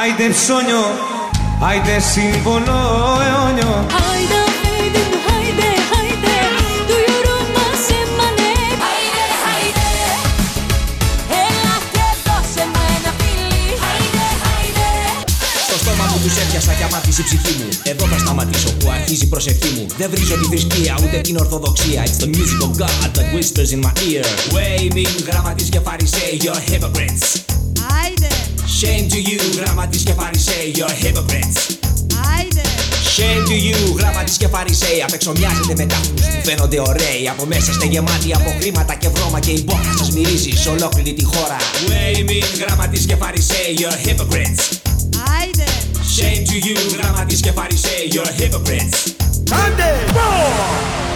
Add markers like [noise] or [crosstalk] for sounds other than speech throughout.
άιντε ψώνιο, άιντε σύμβολο αιώνιο. Άιντε, άιντε, άιντε, άιντε Του γιουρού μας έμανε. Άιντε, άιντε. Έλα και δώσε μου ένα φιλί Άιντε, άιντε. Στο στόμα μου τους έπιασα κι αμάτισε η ψυχή μου. Εδώ θα σταματήσω που αρχίζει η προσευχή μου. Δεν βρίζω τη θρησκεία ούτε την ορθοδοξία. It's the music of God that whispers in my ear. Waving γραμματείς και φαρισαίοι You're hypocrites φαρισαίοι Απ' έξω μοιάζετε με τάφους που φαίνονται ωραίοι Από μέσα είστε γεμάτοι από χρήματα και βρώμα Και η μπόχα σας μυρίζει σε ολόκληρη τη χώρα. Waving, γράμματις και φαρισαίοι You're hypocrites. Άιντε, Shame to you, γράμματις και φαρισαίοι You're hypocrites. Άντε! Άντε!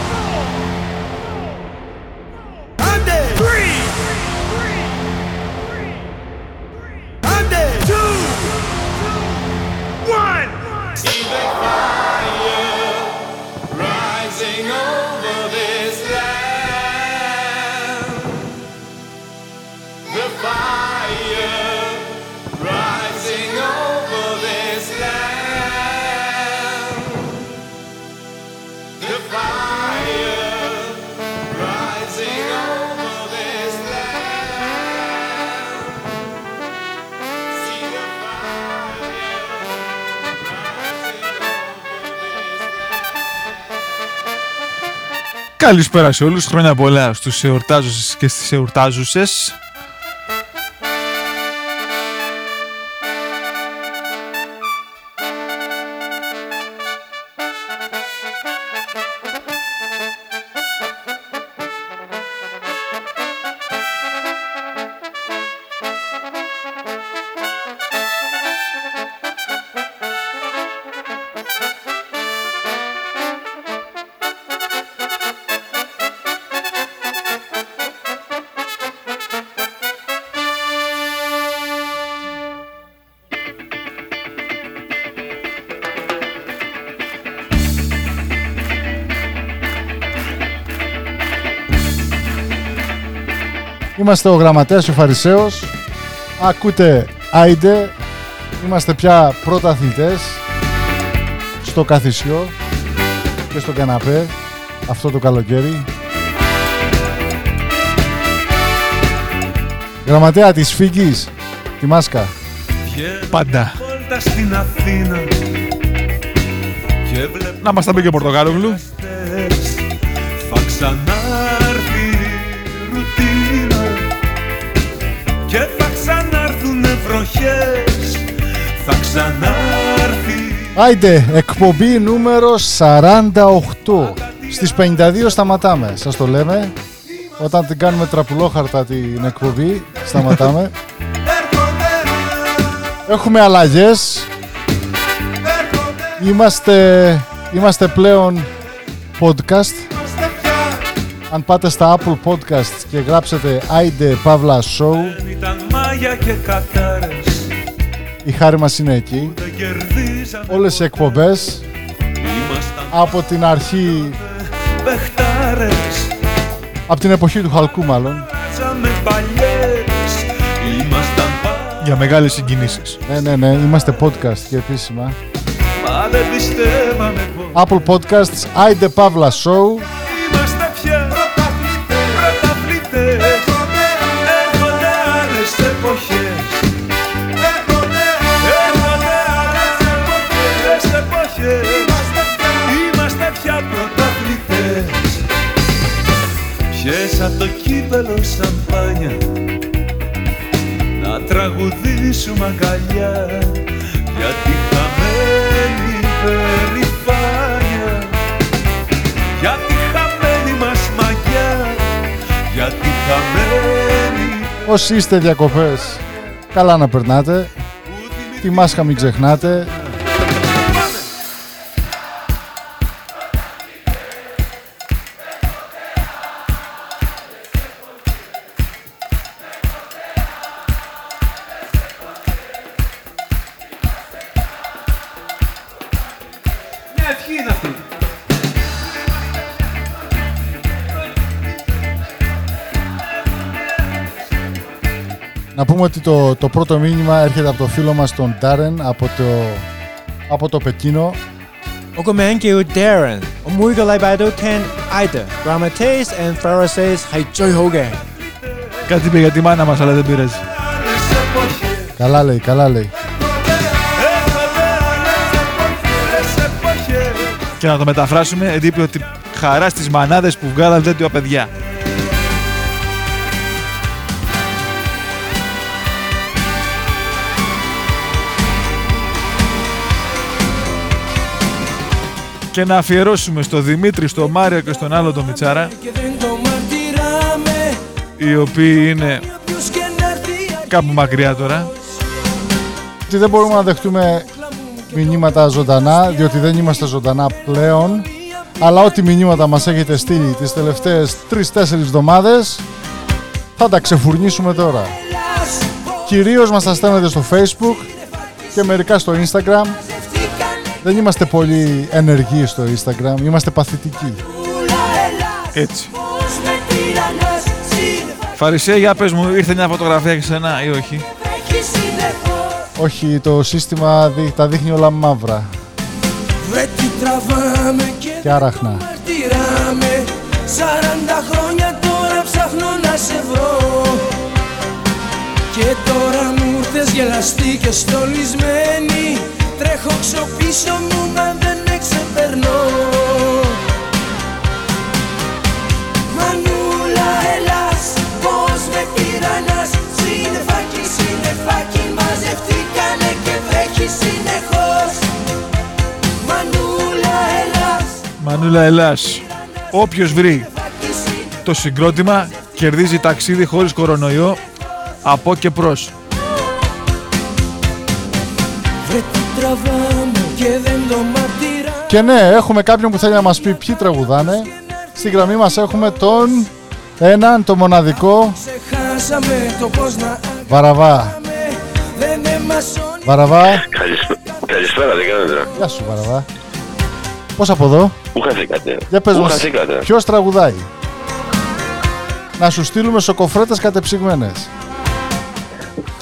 Καλησπέρα σε όλους, χρόνια πολλά στους εορτάζουσες και στις εορτάζουσες. Είμαστε ο Γραμματέας και ο Φαρισαίος. Ακούτε Άιντε. Είμαστε πια πρωταθλητές στο καθισιό και στο καναπέ αυτό το καλοκαίρι. Γραμματέα της Φίγκης, τη Μάσκα. Πάντα. Βόλτα στην Αθήνα και βλέπω Να μας τα πει και ο Πορτογάλογλου. Ξανάρθει Άιντε, εκπομπή νούμερο 48. Στις 52 σταματάμε, σας το λέμε. Όταν την κάνουμε τραπουλόχαρτα την εκπομπή, σταματάμε. Έχουμε αλλαγές. Είμαστε, είμαστε πλέον podcast. Αν πάτε στα Apple Podcasts και γράψετε Άιντε Παύλα Show, η χάρη μας είναι εκεί. δεν κερδίζαμε Όλες οι εκπομπές Ήμασταν από την αρχή, παιχτάρες από την εποχή του Χαλκού μάλλον. Βάζαμε παλιές Ήμασταν Για μεγάλες συγκινήσεις. Ναι, ναι, ναι, είμαστε podcast και επίσημα. Μα δεν πιστεύαμε πως Apple Podcasts, Άιντε Παύλα Show. Πιέσα το κύπελο σαμπάνια Να τραγουδήσουμε αγκαλιά Για τη χαμένη περηφάνεια για τη χαμένη μας μαγιά Για τη χαμένη Όσοι είστε διακοπές, καλά να περνάτε. Τη μάσκα μην ξεχνάτε. ότι το, το πρώτο μήνυμα έρχεται από το φίλο μας τον Darren από το, από το Πεκίνο. Ο κομμέντιο Darren, ο μούργο λαϊμπάδο τεν άιτε, γραμματέις και φαρασέις χαϊτσόι χόγε. Κάτι πήγε για τη μάνα μας, αλλά δεν πειράζει. Καλά λέει, καλά λέει. Και να το μεταφράσουμε, εντύπει ότι χαρά στις μανάδες που βγάλαν τέτοια παιδιά. Και να αφιερώσουμε στο Δημήτρη, στο Μάριο και στον άλλο τον Μιτσάρα, Και δεν το μαρτυράμε οι οποίοι είναι Ποιος και να έρθει κάπου μακριά τώρα. ότι δεν μπορούμε να δεχτούμε μηνύματα ζωντανά, διότι δεν είμαστε ζωντανά πλέον. Αλλά ό,τι μηνύματα μας έχετε στείλει τις τελευταίες 3-4 εβδομάδες θα τα ξεφουρνίσουμε τώρα. Κυρίως μας τα στέλνετε στο facebook και μερικά στο instagram. Δεν είμαστε πολύ ενεργοί στο instagram, είμαστε παθητικοί. Έτσι. Πώς με τυραννάς Συνεφάκι Φαρισέ, για πες μου, ήρθε μια φωτογραφία για σένα ή όχι; συνεχώς Όχι, το σύστημα δει- τα δείχνει όλα μαύρα Δεν τη τραβάμε και και άραχνα. μαρτυράμε Σαράντα χρόνια τώρα ψάχνω να σε βρω Και τώρα μου ήρθες γελαστή και στολισμένη Τρέχω ξοπίσω μου να δεν με ξεπερνώ Μανούλα ελάς πως με τυραννάς Συνεφάκι, συνεφάκι μαζευτήκανε και βρέχει συνεχώς Μανούλα ελάς Μανούλα Ελλάς. Όποιος βρει το συγκρότημα κερδίζει ταξίδι χωρίς κορονοϊό από και προς. Και δεν το μαρτυράμε Και ναι, έχουμε κάποιον που θέλει να μας πει ποιοι τραγουδάνε. Στη γραμμή μας έχουμε τον έναν, το μοναδικό Ξεχάσαμε το πώς να Βαραβά. αγαπάμε Δεν εμασώνει Βαραβά, Καλησπέρα, καλησπέρα, τι κάνετε; γεια σου Βαραβά. Πώς από εδώ, Πού χαθήκατε; για πες Πού μας, χαθήκατε; ποιος τραγουδάει; Να σου στείλουμε σοκοφρέτες κατεψυγμένες.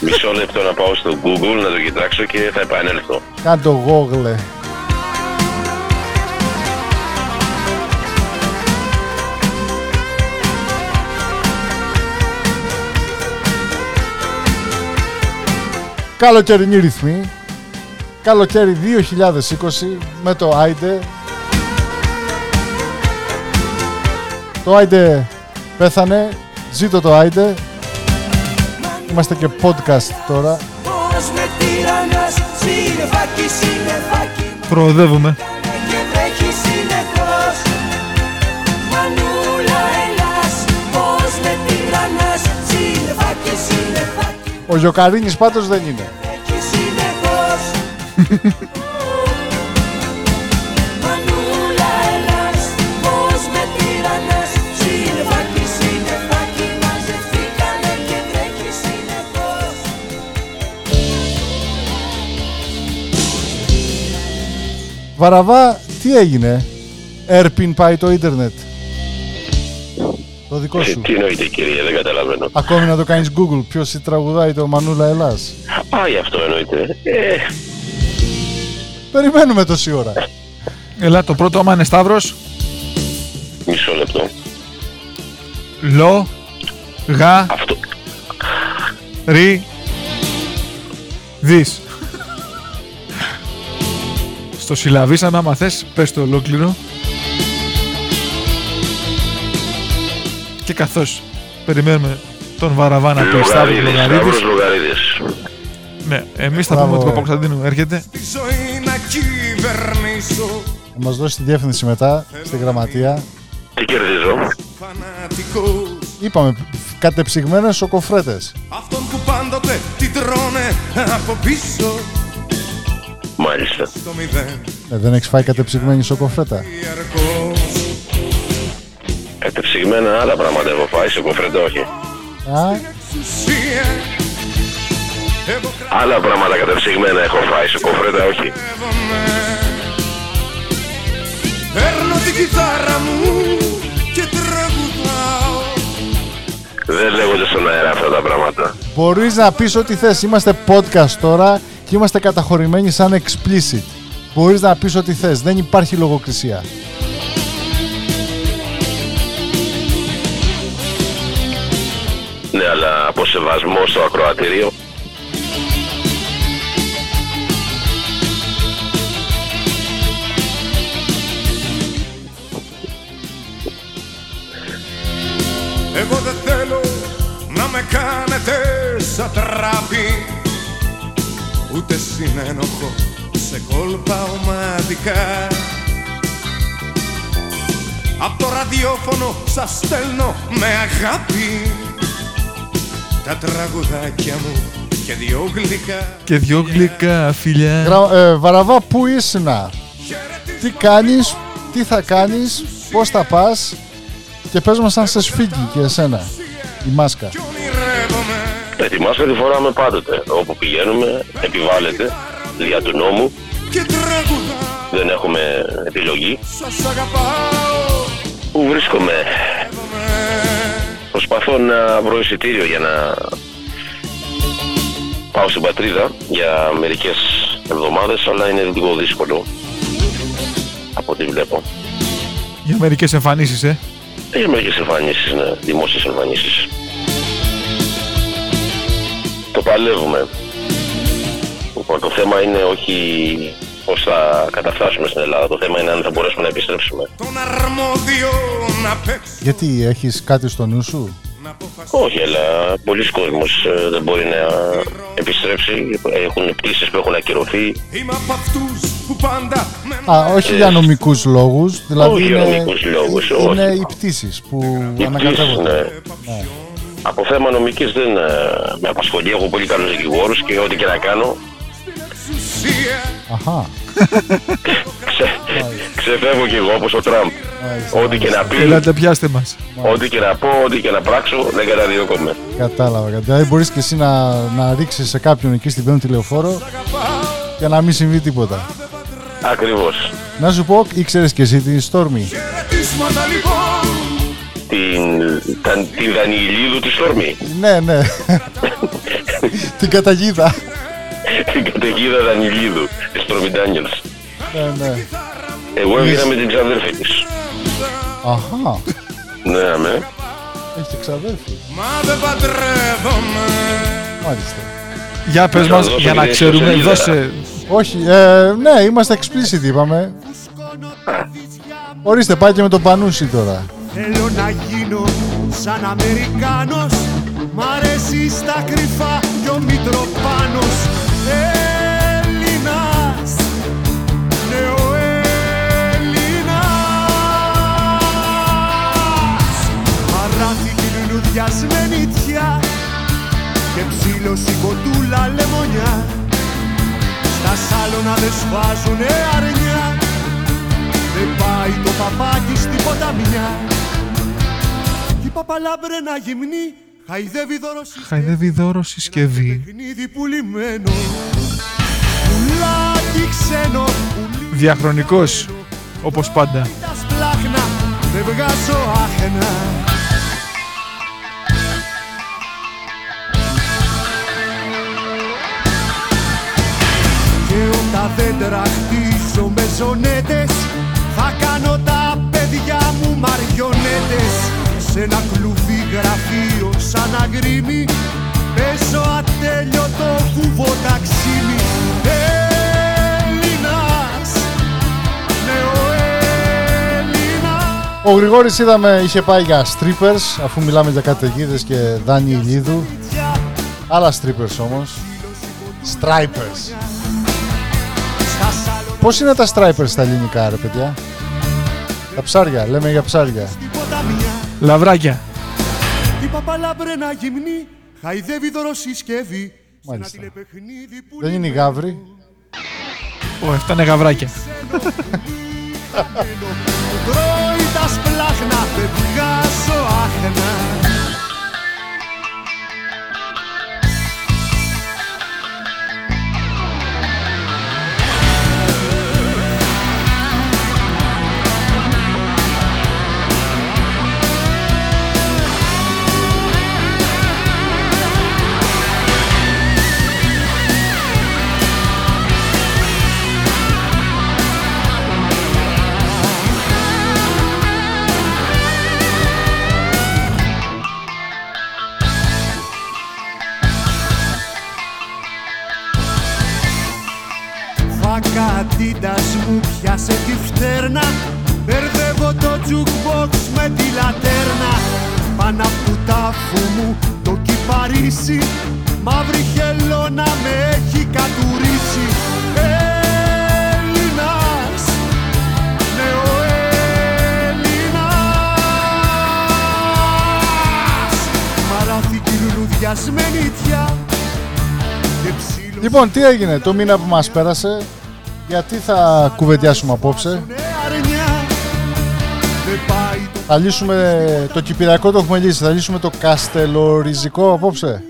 Μισό λεπτό να πάω στο Google να το κοιτάξω και θα επανέλθω. Κάνε το γόγλε. Καλοκαιρινή ρυθμή. Καλοκαίρι 2020 με το Άιντε. Το Άιντε πέθανε. Ζήτω το Άιντε. Είμαστε και podcast τώρα. Πώς με τυραννάς Συνεφάκι, συνεφάκι Προοδεύουμε. και βρέχει συνεχώς Μανούλα ελάς Πώς με τυραννάς Συνεφάκι, συνεφάκι Ο Γιοκαρίνης πάντως δεν είναι. [laughs] Βαραβά, τι έγινε; Έρπιν πάει το ίντερνετ. Το δικό Ε, σου. Τι εννοείται κύριε, δεν καταλαβαίνω. Ακόμη να το κάνεις Google. Ποιος τραγουδάει το Μανούλα Ελλάς. Α, γι' αυτό εννοείται. Ε, Περιμένουμε τόση ώρα. Ελά, το πρώτο άμα είναι Σταύρος. μισό λεπτό. Λο, γα, Αυτό. ρι, δις. Στο συλλαβήσαμε άμα θες, πες το ολόκληρο. Και καθώς περιμένουμε τον Βαραβά να πει Σταύρος Λογαρίδης, Λογαρίδης. Σταύρος Λογαρίδης. Ναι, εμείς θα Μπράβο. πούμε ότι ο Παπακοσταντίνου έρχεται. Τη ζωή να κυβερνήσω Θα μας δώσει τη διεύθυνση μετά στη γραμματεία. Τι κερδίζω; Φανατικός Είπαμε, κατεψυγμένες σοκοφρέτες. Αυτόν που πάντοτε την τρώνε από πίσω Μάλιστα. Στο μηδέν Ε, δεν έχεις φάει κατεψυγμένη σοκοφρέτα. διαρκώς Κατεψυγμένα άλλα πράγματα έχω φάει, σε κοφρέτα όχι. Α, Ουσία Εγώ Άλλα πράγματα κατεψυγμένα έχω φάει, σε κοφρέτα όχι. κράτευομαι κιθάρα μου και τραγουδάω Δεν λέγονται στον αέρα αυτά τα πράγματα. Μπορείς να πεις ό,τι θες. Είμαστε podcast τώρα και είμαστε καταχωρημένοι σαν explicit. Μπορείς να πεις ό,τι θες. Δεν υπάρχει λογοκρισία. Ναι, αλλά από σεβασμό στο ακροατήριο. Εγώ δεν θέλω να με κάνετε σαν τράπη Ούτε συνένοχο σε κόλπα ομαδικά Απ' το ραδιόφωνο σας στέλνω με αγάπη Τα τραγουδάκια μου και δυο γλυκά Και δυο γλυκά φιλιά. Γρα- ε, Βαραβά, πού ήσουνα; Τι κάνεις, τι θα κάνεις, πώς θα πας; Και πες μας αν σε σφίγγει και εσένα η μάσκα. Ε, τη μάσκα τη φοράμε πάντοτε. Όπου πηγαίνουμε, επιβάλλεται δια του νόμου. Δεν έχουμε επιλογή. Σας αγαπάω Πού βρίσκομαι; Προσπαθώ να βρω εισιτήριο για να πάω στην πατρίδα για μερικές εβδομάδες, αλλά είναι λίγο δύσκολο από ό,τι βλέπω. Για μερικές εμφανίσεις, ε. Ε, Για μερικές εμφανίσεις, ναι, δημόσιες εμφανίσεις. Το παλεύουμε. Λοιπόν, το θέμα είναι όχι πώς θα καταφτάσουμε στην Ελλάδα. Το θέμα είναι αν θα μπορέσουμε να επιστρέψουμε. Τον αρμόδιο να παίξει Γιατί έχεις κάτι στο νου σου; Όχι, αλλά πολλοί κόσμος ε, δεν μπορεί να επιστρέψει. Έχουν πτήσεις που έχουν ακυρωθεί. Είμαι απ' αυτούς που πάντα με Α, όχι για νομικούς λόγους, δηλαδή Όχι για είναι, νομικούς λόγους, είναι όχι. οι πτήσεις που Οι ανακατεύονται. πτήσεις, ναι. Από θέμα νομικής δεν ε, με απασχολεί. Έχω πολύ καλούς δικηγόρους και ό,τι και να κάνω Αχα. ξε, ξεφεύγω κι εγώ όπως ο Τραμπ. Ό,τι και να πει, Ελάτε πιάστε μας. ό,τι και να πω, ό,τι και να πράξω, δεν καταδιώκομαι. Κατάλαβα. κατάλαβα. Δηλαδή μπορείς και εσύ να, να ρίξεις σε κάποιον εκεί στην πέμπτη λεωφόρο και να μην συμβεί τίποτα. Ακριβώς. Να σου πω, ήξερες και εσύ τη Στόρμη. χαιρετίσματα λοιπόν Την, τα, την Δανιηλίδου τη Στόρμη. ναι, ναι. [laughs] την καταγίδα. την καταιγίδα Δανιηλίδου τη Στόρμη Ντάνιελς. ναι, ναι. Εγώ έβγαινα με την ξαδέρφη της. Αχα. Ναι, αμέ. Έχει και ξαδέρφη. Μα δεν παντρεύομαι Μάλιστα. Για πες Να μας, δώσω για και να την ξέρουμε, ιστοσελίδα. δώσε... Όχι, ε, ναι, είμαστε explicit είπαμε. Ορίστε, πάει και με τον Πανούση τώρα. Θέλω να γίνω σαν Αμερικάνος. Μ' αρέσει στα κρυφά κι ο Μητροπάνος. Έλληνας Ναι ο Έλληνας Παράθη τη λουλουδιασμένη τιά Και ψήλωση κοντούλα λεμονιά. Στα σάλωνα δεν σφάζουνε αρνιά. Δεν πάει το παπάκι στην ποταμιά Κι η παπαλάμπρενα γυμνή Χαϊδεύει δώρο Χαϊδεύει δώρο συσκευή. παιχνίδι πουλημένο Πουλάκι ξένο Πουλί Διαχρονικός, όπως πάντα. τα σπλάχνα Δεν βγάζω άχνα Και όταν δεν τραχτίζω με ζωνέτες Θα κάνω τα παιδιά μου μαριονέτες Σ' ένα κλουβί γραφείο σαν αγρίμι Παίζω ατέλειωτο κουβό ταξίμι Έλληνας Ναι ο Έλληνας Ο Γρηγόρης είδαμε είχε πάει για strippers αφού μιλάμε για καταιγίδες και δάνει ηλίδου. Άλλα strippers όμως. Stripers. Πώς είναι τα stripers στα ελληνικά ρε παιδιά; Τα ψάρια, λέμε για ψάρια. Ποταμιά Λαβράκια. Η παπαλάμπρενα γυμνή Χαϊδεύει δωροσυσκευή Σ' ένα Μάλιστα. τηλεπαιχνίδι που Δεν είναι οι γάβροι. Ω, αυτά είναι γαβράκια. [laughs] τρώει τα σπλάχνα Δεν βγάζω άχνα Μπερδεύω το jukebox με τη λατέρνα. Πάνω απ' του τάφου μου το κυπαρίσι. Μαύρη χελώνα με έχει κατουρίσει. Έλληνας, ναι ο Έλληνας Μαράθηκη λουλουδιασμένη τιά και ψήλο Λοιπόν, τι έγινε το μήνα που μας πέρασε, γιατί θα κουβεντιάσουμε απόψε; Θα λύσουμε το κυπριακό το έχουμε λύσει, θα λύσουμε το καστελοριζικό απόψε.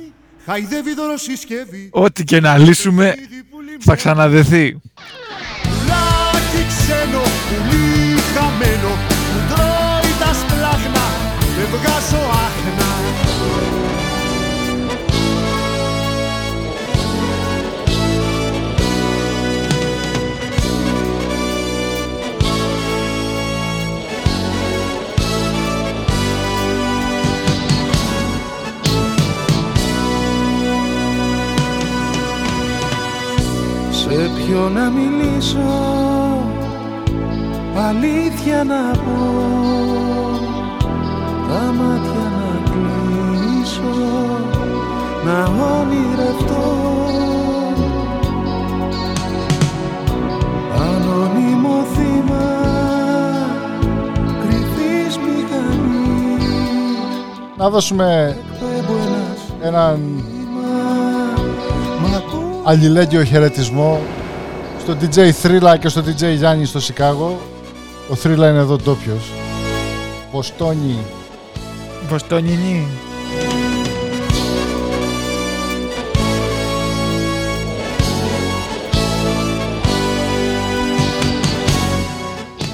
Χαϊδεύει δωροσυσκευή Ό,τι και να λύσουμε θα ξαναδεθεί. Πουλάκι ξένο, πουλί χαμένο Που τρώει τα σπλάχνα, δεν βγάζω Σε ποιο να μιλήσω Αλήθεια να πω. Τα μάτια να κλείσω Να όνειρευτώ Ανώνυμο θύμα Κρυφής μηχανής Να δώσουμε Πέμπω ένας έναν Μ' ακούς αλληλέγγυο χαιρετισμό στο DJ Thrilla και στο DJ Γιάννη στο Σικάγο. Ο Thrilla είναι εδώ ντόπιος. Ποστόνι. Βοστόνινι.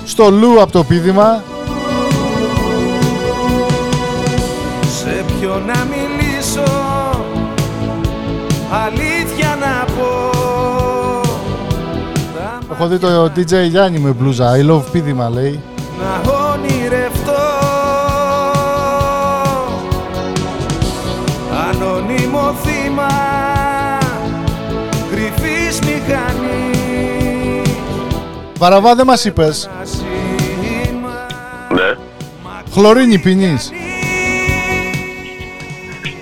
Στο Λου από το πίδημα. Σε ποιο να μιλήσω Αλήθεια Έχω δει το DJ Γιάννη με μπλούζα. I love πίδημα λέει. να ονειρευτώ Ανώνυμο θύμα Κρυφής μηχανής Βαραβά δεν μας είπες. Τα σήμα Ναι. Χλωρίνη πίνεις.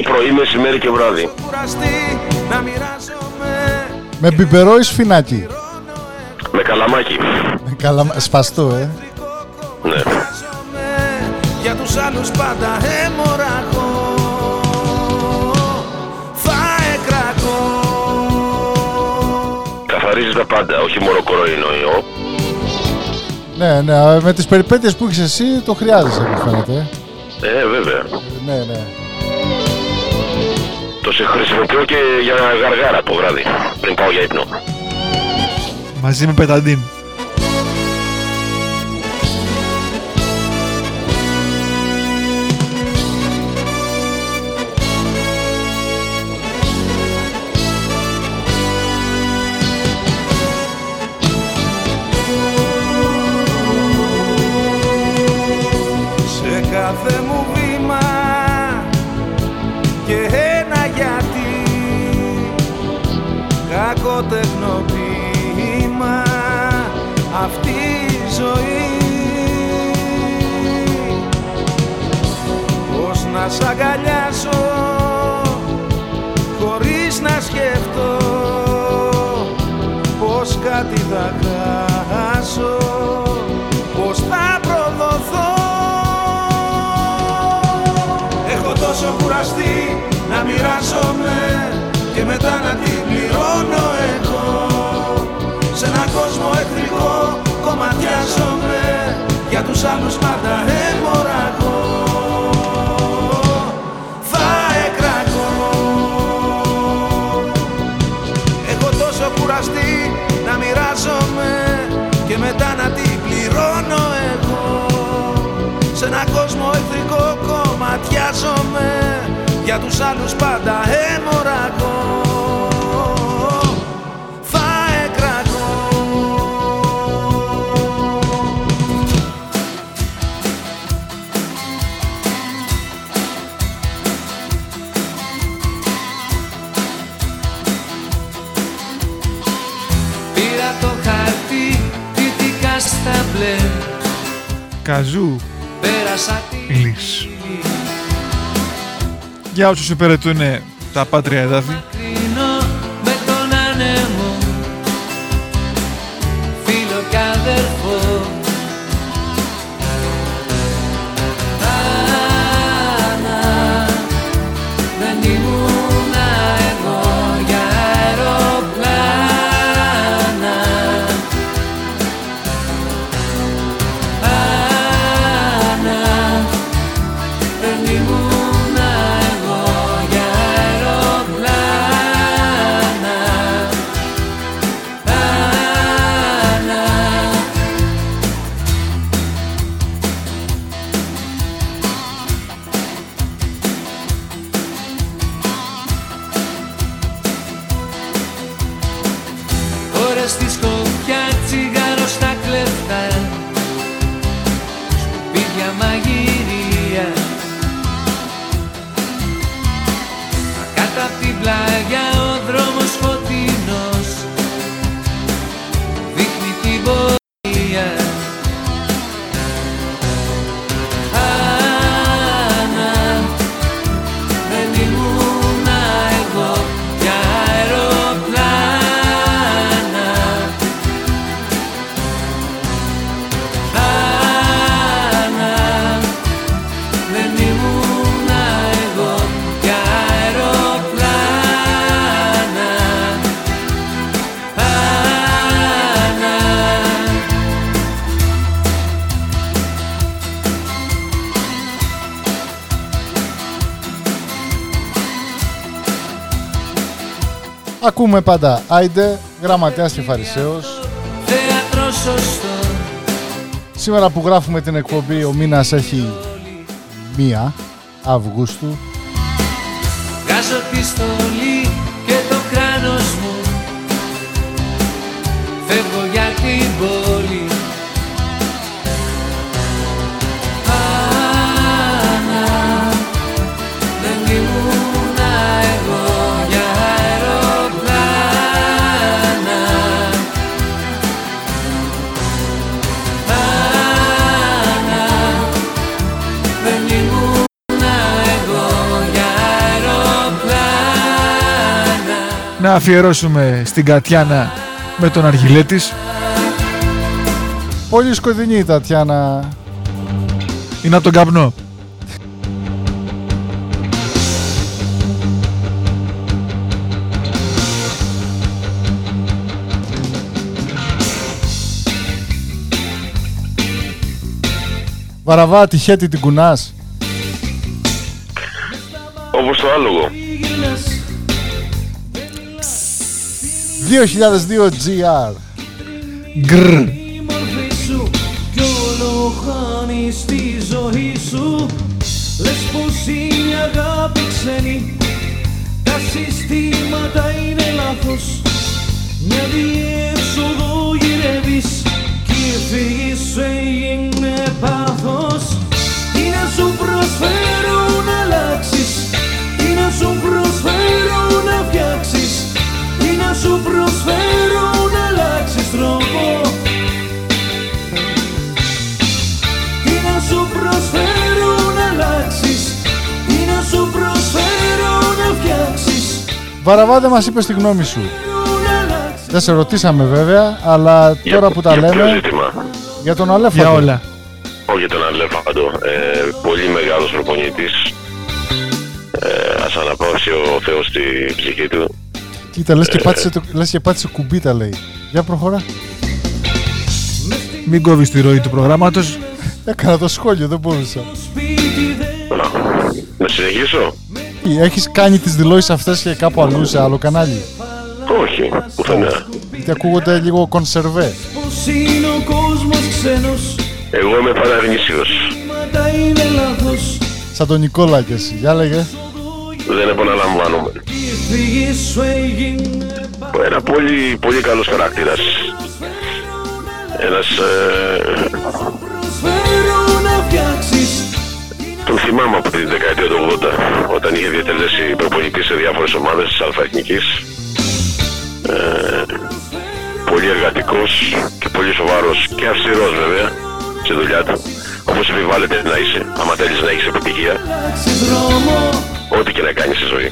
Πρωί, μεσημέρι και βράδυ. κουραστεί να μοιράζομαι Με μπιπερό ή σφινάκι. Με καλαμάκι. Καλά, σπαστό ε. Ναι. Μοιράζομαι για τους άλλους πάντα αιμορραγώ Θα εκραγώ Καθαρίζεις τα πάντα, όχι μόνο κορονοϊό. Ναι, ναι, με τις περιπέτειες που έχεις εσύ το χρειάζεσαι μου φαίνεται. Ε, βέβαια. Ναι, ναι. Το σε χρησιμοποιώ και για γαργάρα το βράδυ, πριν πάω για ύπνο. Μαζί με αυτή η ζωή. Πώς να σ' αγκαλιάσω τους άλλους πάντα αιμορραγώ Θα εκραγώ Έχω τόσο κουραστεί να μοιράζομαι Και μετά να την πληρώνω εγώ. Σε έναν κόσμο εχθρικό κομματιάζομαι Για τους άλλους πάντα αιμορραγώ Καζού Πέρασα τη Λύς. Για όσους υπηρετούν τα πάτρια εδάφη. Ακούμε πάντα Άιντε, γραμματέας και φαρισαίος. θέατρος σωστό Σήμερα που γράφουμε την εκπομπή ο μήνας έχει 1 Αυγούστου. Βγάζω τη στολή και το κράνος μου Φεύγω για την πόλη Να αφιερώσουμε στην Κατιάνα με τον αργυλέ της. Πολύ σκοτεινή η Τατιάνα. Είναι από τον καπνό. Βαραβά, τη χέτη την κουνάς. Όπως το άλογο. 2002 GR. Γκρ. η μορφή σου κι όλο χάνεις τη ζωή σου Λες πως είναι αγάπη ξένη Τα συστήματα είναι λάθος. Μια διέξοδο γυρεύεις Κι η φυγή σου έγινε πάθος Τι να σου προσφέρω να αλλάξεις. Τι να σου προσφέρω να φτιάξεις. Τι να σου προσφέρω να αλλάξεις τρόπο Τι να σου προσφέρω να αλλάξεις Τι να σου προσφέρω να φτιάξεις Βαραβά δεν μας είπες τη γνώμη σου. Δεν σε ρωτήσαμε βέβαια, αλλά Για- τώρα που τα για ποιο λέμε ζήτημα; για τον Αλέφαντο. Για όλα. Όχι για τον Αλέφαντο. Ε, πολύ μεγάλος προπονητής. Ε, ας αναπαύσει ο Θεός τη ψυχή του. Κοίτα, λες και, πάτησε, το- λες και πάτησε κουμπί τα λέει. Για προχωρά. Μην κόβεις τη ροή του προγράμματος. Έκανα το σχόλιο, δεν μπορούσα. Να, να συνεχίσω; Τι, Έχεις κάνει τις δηλώσεις αυτές και κάπου αλλού σε άλλο κανάλι; Όχι, πουθενά. Γιατί ακούγονται λίγο κονσερβέ. Πως είναι ο κόσμος ξένος Εγώ είμαι παραγνήσιος. Μάτα είναι λάθος Σαν τον Νικόλα και εσύ. Για λέγε. Δεν επαναλαμβάνομαι. Η φυγή σου έγινε Ένα πολύ, πολύ καλός χαρακτήρας. Ένας... Ε, Προσφέρω να φτιάξεις τον θυμάμαι από τη δεκαετία του 80 όταν είχε διατελέσει προπονητή σε διάφορες ομάδες της Αλφα-Εθνικής. Ε, πολύ εργατικός και πολύ σοβαρός και αυστηρός βέβαια στη δουλειά του. όπως επιβάλλεται να είσαι, άμα θέλεις να έχεις επιτυχία, ό,τι και να κάνεις στη ζωή.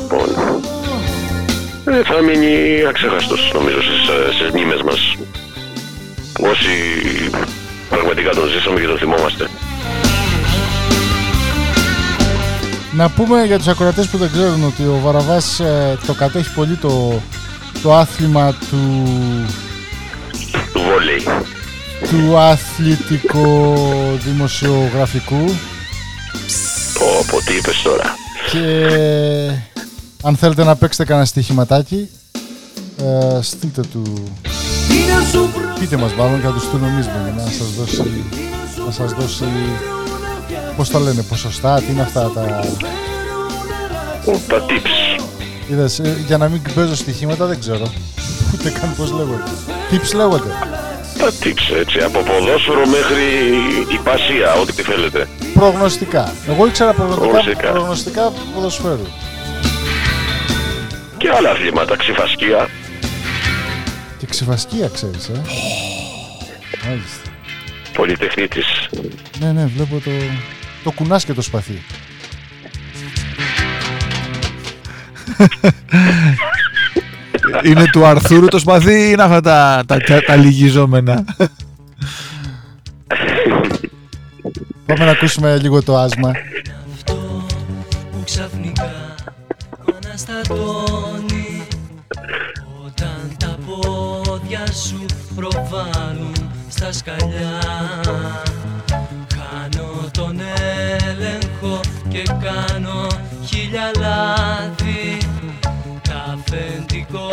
Λοιπόν, ε, θα μείνει αξέχαστος νομίζω στις, ε, στις μνήμες μας. Όσοι πραγματικά τον ζήσαμε και τον θυμόμαστε. Να πούμε για τους ακροατές που δεν ξέρουν ότι ο Βαραβάς ε, το κατέχει πολύ το, το άθλημα του, Του βόλεϊ. του αθλητικο-δημοσιογραφικού Πω, πω, τι είπες τώρα. και αν θέλετε να παίξετε κανένα στοιχηματάκι ε, στείλτε του πείτε μας μάλλον και θα του στείλουμε εμείς για να σας δώσει να σας δώσει πώς τα λένε ποσοστά τι είναι αυτά τα Τα tips. Είδες, ε, για να μην παίζω στοιχήματα δεν ξέρω ούτε καν πώς λέγονται tips λέγονται Τα tips έτσι, από ποδόσφαιρο μέχρι υπασία, ό,τι τι θέλετε. Προγνωστικά εγώ ήξερα προγνωστικά, Προγνωστικά. προγνωστικά ποδοσφαίρου Και άλλα αθλήματα, ξυφασκία. και ξεφασκία ξέρεις ε Μάλιστα. Πολυτεχνίτης. Ναι, ναι, βλέπω το, το κουνάς και το σπαθί. Είναι του Αρθούρου το σπαθί ή είναι αυτά τα, τα, τα, τα λυγιζόμενα; [laughs] Πάμε να ακούσουμε λίγο το άσμα. που ξαφνικά αναστατώνει. Όταν τα πόδια σου προβάλλουν στα σκαλιά. Χάνω τον έλεγχο και κάνω χίλια λάθη. Τα αφεντικό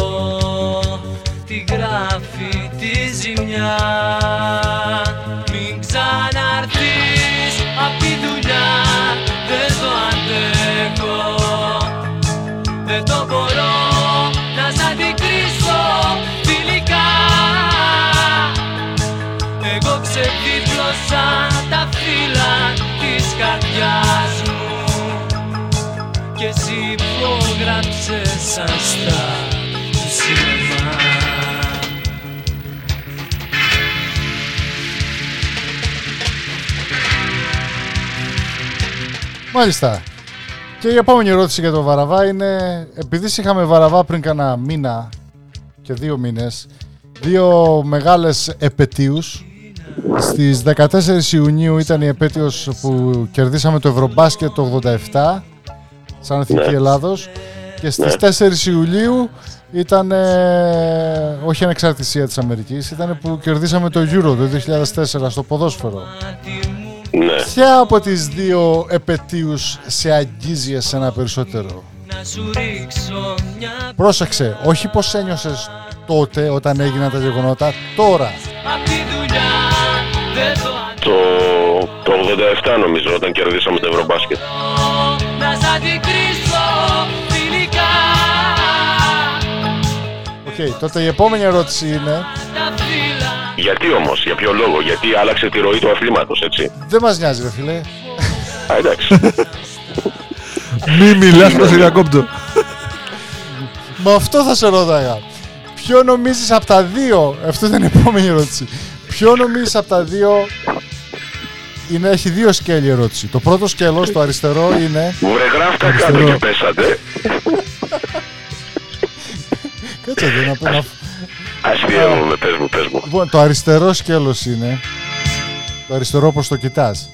τη γράφει τη ζημιά εσύ υπόγραψες σαν στα του σινεμά Μάλιστα. Και η επόμενη ερώτηση για τον Βαραβά είναι, επειδή είχαμε Βαραβά πριν κάνα μήνα και δύο μήνες, δύο μεγάλες επαιτίους. Στις 14 Ιουνίου ήταν η επέτειος που κερδίσαμε το Ευρωμπάσκετ το 87, σαν Εθνική Ναι. Ελλάδος. Και στις 4 Ιουλίου ήταν, ε, όχι ανεξαρτησία της Αμερικής, ήταν που κερδίσαμε το Euro το 2004 στο ποδόσφαιρο. Ναι. Ποια από τις δύο επαιτίους σε αγγίζει εσένα περισσότερο; Να σου ρίξω μια Πρόσεξε, όχι πως ένιωσες τότε όταν έγιναν τα γεγονότα, τώρα. απ' τη δουλειά Δεν το Το, το 87 νομίζω όταν κερδίσαμε το Ευρωμπάσκετ. Αντέχω Να σ' αντικρίσω φιλικά Οκ, τότε η επόμενη ερώτηση είναι, Τα φύλλα Γιατί όμως, για ποιο λόγο, γιατί άλλαξε τη ροή του αθλήματος, έτσι; δεν μας νοιάζει ρε φίλε. Α, εντάξει. [laughs] Μη μιλάς το διακόπτω. Με αυτό θα σε ρώταγα. Ποιο νομίζεις από τα δύο, αυτό ήταν η επόμενη ερώτηση. Ποιο νομίζεις από τα δύο είναι, έχει δύο σκέλη η ερώτηση. Το πρώτο σκέλος, το αριστερό, είναι. Βρε γράφτα κάτω Αριστερό. και πέσατε. Κάτσε εδώ να πω. να- Αστείευομαι, πες μου, πες μου. Λοιπόν, το αριστερό σκέλος είναι. Το αριστερό όπως το κοιτάς.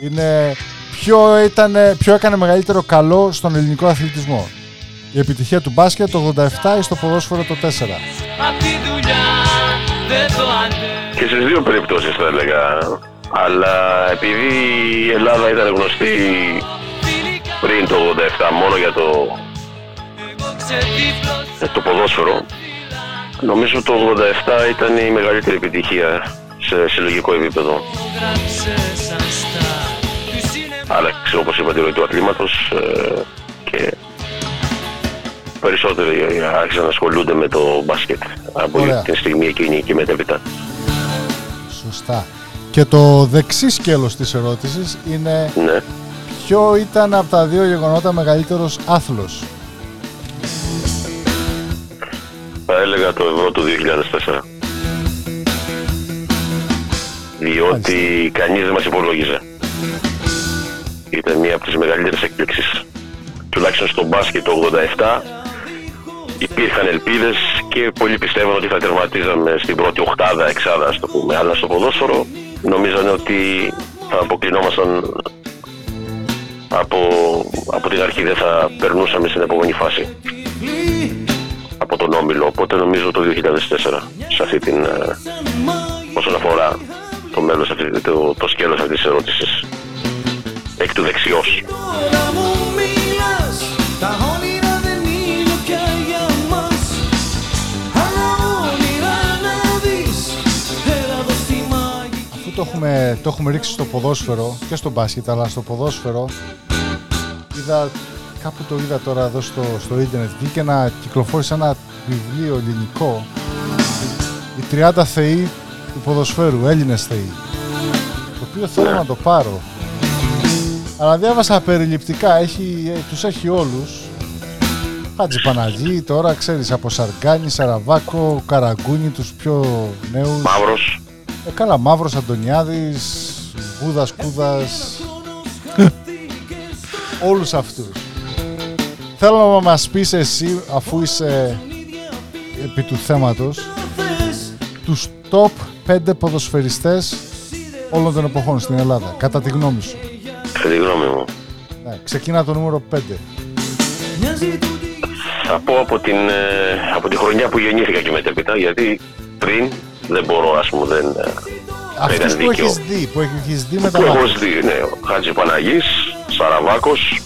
Είναι ποιο, ήταν, ποιο έκανε μεγαλύτερο καλό στον ελληνικό αθλητισμό. Η επιτυχία του μπάσκετ το 87 ή στο ποδόσφαιρο το 4. απ' τη δουλειά Δεν το αντέχω Και στις δύο περιπτώσεις θα έλεγα. Αλλά επειδή η Ελλάδα ήταν γνωστή πριν το 87 μόνο για το, Εγώ ξεδίπλωσα για το ποδόσφαιρο, νομίζω το 87 ήταν η μεγαλύτερη επιτυχία σε συλλογικό επίπεδο. γράψες σαν στα του σινεμά Άλλαξε όπως είπα τη ροή του αθλήματος ε, και περισσότεροι άρχισαν να ασχολούνται με το μπάσκετ από Ωραία. την στιγμή εκείνη και μετέπειτα. Σωστά. Και το δεξί σκέλος της ερώτησης είναι Ναι. ποιο ήταν από τα δύο γεγονότα μεγαλύτερος άθλος; Θα έλεγα το ευρώ του 2004. διότι κανείς δεν μας υπολόγιζε. Ήταν μία από τις μεγαλύτερες εκπλήξεις. Τουλάχιστον στο μπάσκετ το 87 υπήρχαν ελπίδες και πολλοί πιστεύαν ότι θα τερματίζαμε στην πρώτη οχτάδα, εξάδα, ας το πούμε. Αλλά στο ποδόσφαιρο νομίζανε ότι θα αποκλεινόμασταν από, από την αρχή δεν θα περνούσαμε στην επόμενη φάση από τον Όμιλο. Οπότε νομίζω το 2004 σε αυτή την, ε, όσον αφορά το μέλος, αυτή- το, το σκέλος αυτής της ερώτησης. Εκ του δεξιός. Το έχουμε, το έχουμε ρίξει στο ποδόσφαιρο και στο μπάσκετ, αλλά στο ποδόσφαιρο. Είδα, κάπου το είδα τώρα εδώ στο, στο ίντερνετ, βγήκε να κυκλοφόρησε ένα βιβλίο ελληνικό. Οι 30 θεοί του ποδοσφαίρου, Έλληνες θεοί. Το οποίο θέλω να το πάρω. Αλλά διάβασα περιληπτικά, έχει, ε, τους έχει όλους. Χάτζη Παναγί, τώρα ξέρεις από Σαργκάνη, Σαραβάκο, Καραγκούνι, τους πιο νέους. Μαύρος. Ε, καλά, Μαύρος Αντωνιάδης, Βούδας Κούδας, όλους αυτούς. Θέλω να μας πεις εσύ, αφού είσαι επί του θέματος, τους top 5 ποδοσφαιριστές όλων των εποχών στην Ελλάδα, κατά τη γνώμη σου. Κατά τη γνώμη μου. Ναι, ξεκινά το νούμερο 5. Θα πω από, την, ε, από τη χρονιά που γεννήθηκα και μετέπειτα, γιατί πριν δεν μπορώ, ας πούμε, δεν, ε, δεν Αυτούς ήταν που δίκαιο. έχεις δει, που έχεις δει με τα Που έχω μάτια. δει, ναι. Χάτζη Παναγής, Σαραβάκος.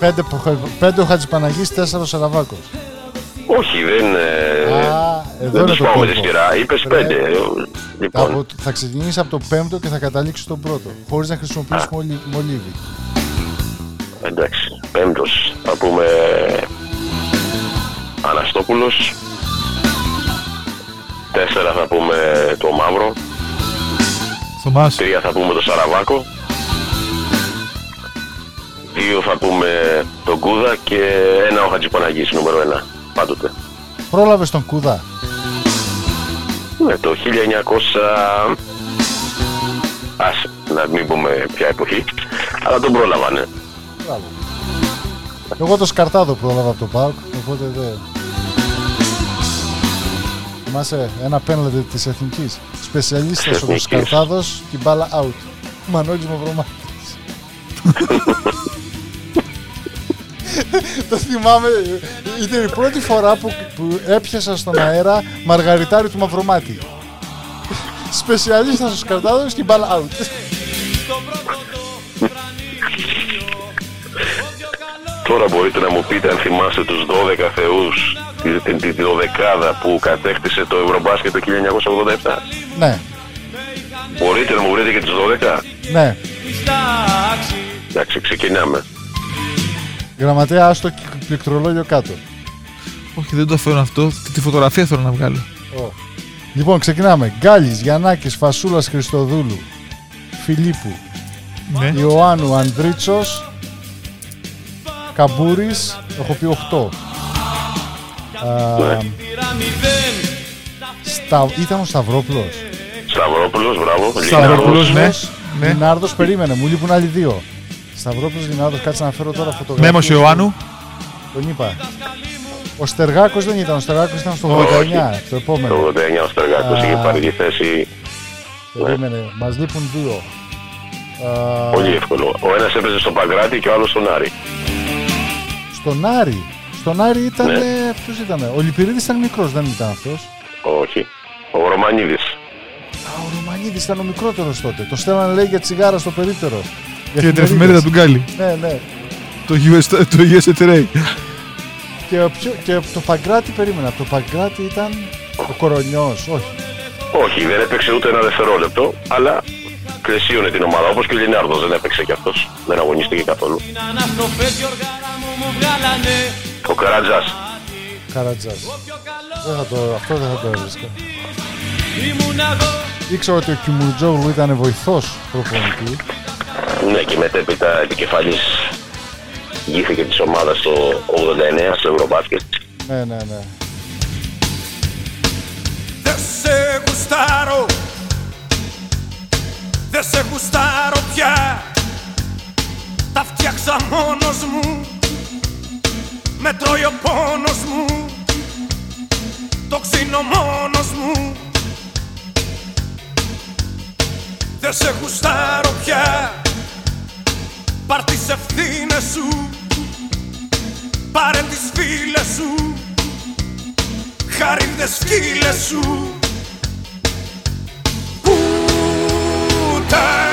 Πέντε, που- πέντε ο Χατζηπαναγής, τέσσερα ο Σαραβάκος. Όχι, δεν, ε, Α, εδώ δεν είναι τους το πάω με τη κόλπο. σειρά. Είπες Ρε. πέντε. ε, Λοιπόν, Από, θα ξεκινήσεις από το πέμπτο και θα καταλήξεις στον πρώτο. Χωρίς να χρησιμοποιήσεις μολύ, μολύβι. εντάξει. Πέμπτος. Θα πούμε Αναστόπουλος. Τέσσερα θα πούμε το Μαύρο. Θωμάς. Τρία θα πούμε το Σαραβάκο. Δύο θα πούμε τον Κούδα και ένα ο Χατζηπαναγής, νούμερο ένα. Πάντοτε. Πρόλαβες τον Κούδα; Ναι, το 1900... Άσε, να μην πούμε ποια εποχή. Αλλά τον πρόλαβα, ναι. Μπράβο. Εγώ το σκαρτάδο πρόλαβα από τον Πάουκ, οπότε δεν. Θυμάσαι; Ένα πέναλτι της Εθνικής. Σπεσιαλίστας ο Εθνικής. σκαρτάδος και η μπάλα out. Μανώλης Μαυρομάτης. το θυμάμαι, ήταν η πρώτη φορά που, που έπιασα στον αέρα μαργαριτάρι του Μαυρομάτη. Σπεσιαλίστας ο σκαρτάδος και η μπάλα out. Τώρα μπορείτε να μου πείτε αν θυμάστε τους 12 θεούς τη- την, την, την δωδεκάδα που κατέκτησε το Ευρωμπάσκετ το 1987. ναι, Μπορείτε να μου βρείτε και τους 12. ναι. Εντάξει, ξεκινάμε. Γραμματέα, άστο και πληκτρολόγιο κάτω. Όχι, δεν το φέρω αυτό. Τη- Τη φωτογραφία θέλω να βγάλω. Ω. Λοιπόν, ξεκινάμε. Γκάλης, Γιαννάκης, Φασούλας Χριστοδούλου, Φιλίππου, Ναι. Ιωάννου, Ανδρίτσος, Καμπούρης, έχω πει 8. Α, Στα... Ήταν ο Σταυρόπουλος. Σταυρόπουλος, μπράβο. Σταυρόπουλος, ναι. Λινάρδος, ναι. Λινάρδος, περίμενε, μου λείπουν άλλοι δύο. Σταυρόπουλος, Λινάρδος, κάτσε να φέρω τώρα φωτογραφία. Μέμος Ιωάννου. Τον είπα. Ο Στεργάκος δεν ήταν, ο Στεργάκος ήταν στο 89, το επόμενο. Το 89 ο Στεργάκος Α. είχε πάρει τη θέση Περίμενε, μας λείπουν δύο. Α, πολύ εύκολο. Ο ένας έπαιζε στον Παγκράτη και ο άλλος στον Άρη. Στον Άρη; Στον Άρη ήταν. Ναι. Ποιο ήταν. Ο Λυπηρίδης ήταν μικρός, δεν ήταν αυτός; Όχι. Ο Ρωμανίδης. Α, ο Ρωμανίδης ήταν ο μικρότερος τότε. Το στέλνανε λέει για τσιγάρα στο περίπτερο. Για Και την εφημερίδα του Γκάλι. Ναι, ναι. Το US, το USA Today. Και, ο πιο, και το Παγκράτη περίμενα. Το Παγκράτη ήταν ο Κορονιός. Όχι. Όχι, δεν έπαιξε ούτε ένα δευτερόλεπτο, αλλά πλαισίωνε την ομάδα. Όπως και ο Λινάρδος δεν έπαιξε κι αυτός. Δεν αγωνίστηκε καθόλου. Ο Καρατζάς. Καρατζάς. Δεν θα το, αυτό δεν θα το έβρισκα. Ήξερα ότι ο Κιμουτζόγλου ήταν βοηθός προπονητή. Ναι, και μετέπειτα επικεφαλής γύθηκε της ομάδας το 89 στο Ευρωμπάσκετ. Ναι, ναι, ναι. Δεν σε γουστάρω Δεν σε γουστάρω πια Τα φτιάξα μόνος μου Με τρώει ο πόνος μου Το ξύνω μόνος μου. Δεν σε γουστάρω πια Πάρ' τις ευθύνες σου Πάρε τις φίλες σου Χαρίδες σκύλες σου. Πουτάνα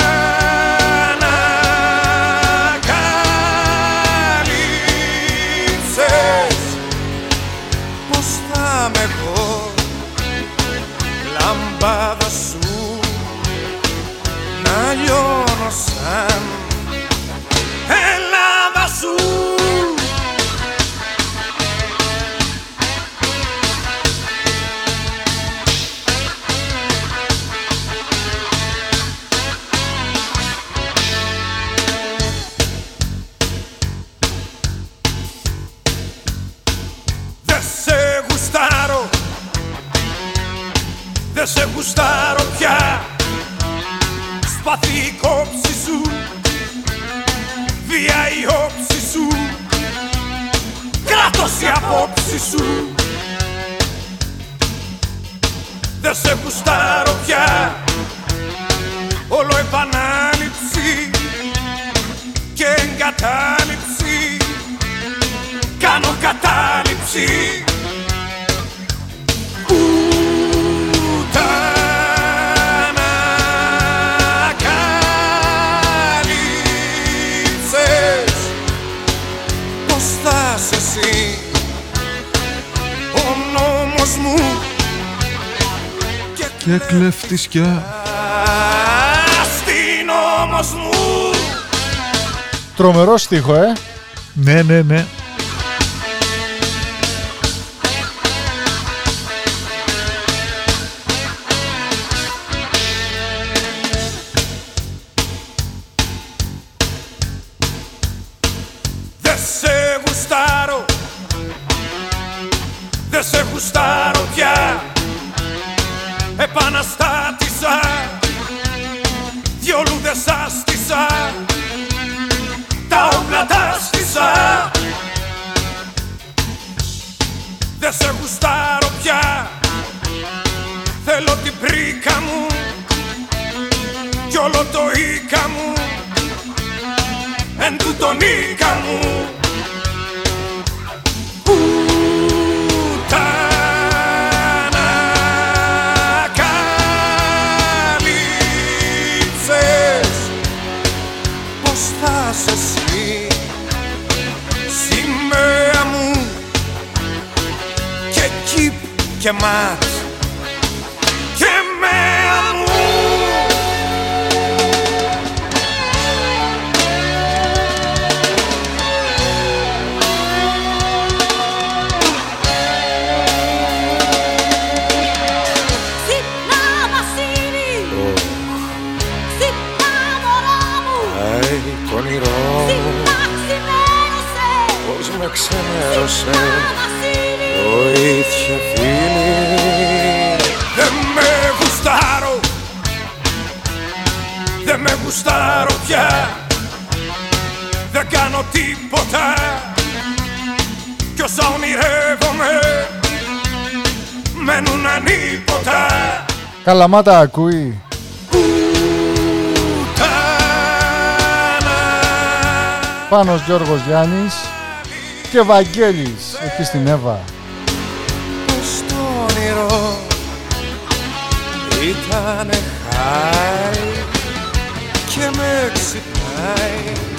κλεφτισκιά. Αστυνόμος μου Τρομερό στίχο, ε. Ναι, ναι, ναι. Εν τούτον οίκα μου. Πουτάνα καλύψες Πώς θα είσαι εσύ Σημαία μου. Και κύπ ξενέρωσε Βασίλη Βοήθεια φίλη. Δεν με γουστάρω. Δεν με γουστάρω πια. Δεν κάνω τίποτα. Κι όσα ονειρεύομαι Μένουν ανίποτα. Καλαμάτα ακούει. Πάνος Γιώργος Γιάννης και Βαγγέλης εκεί στην Εύα. στο όνειρο ήταν χάρη και με ξυπνάει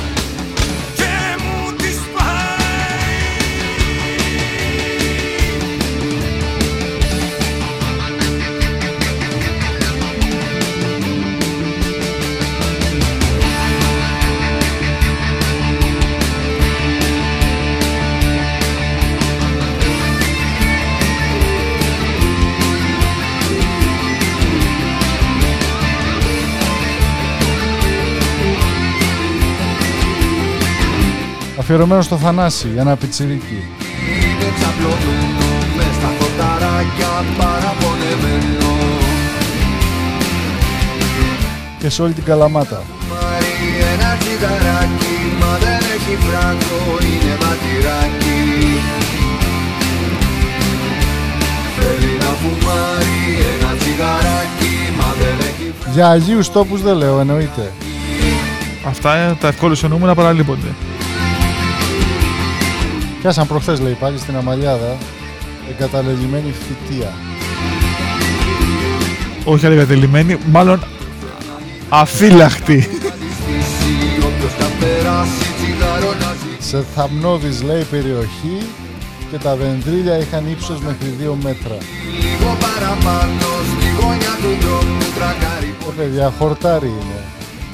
Αφιερωμένο στο Θανάση, ένα πιτσιρίκι. Είναι ξαπλωμένο μες στα φωταράκια παραπονεμένο και σε όλη την Καλαμάτα. Μάρι ένα τσιγαράκι Μα δεν έχει φράγκο Είναι ματηράκι Θέλει να φουμάρει ένα τσιγαράκι Μα δεν έχει Για Αγίους τόπους δεν λέω, εννοείται. Αυτά ε, τα ευκόλου εννοούμενα παραλείπονται. Πιάσαν προχθές λέει πάλι στην Αμαλιάδα εγκαταλελειμμένη φυτεία. Όχι αργατελειμμένη, μάλλον αφύλακτη. Όποιος θα περάσει τσιγάρο να ζήσει Σε θαμνώδης λέει περιοχή και τα δεντρίλια είχαν ύψος μέχρι 2 μέτρα. Λίγο παραπάνω στη γωνιά του δρόμου Τρακάρι Ε, παιδιά, χορτάρι είναι.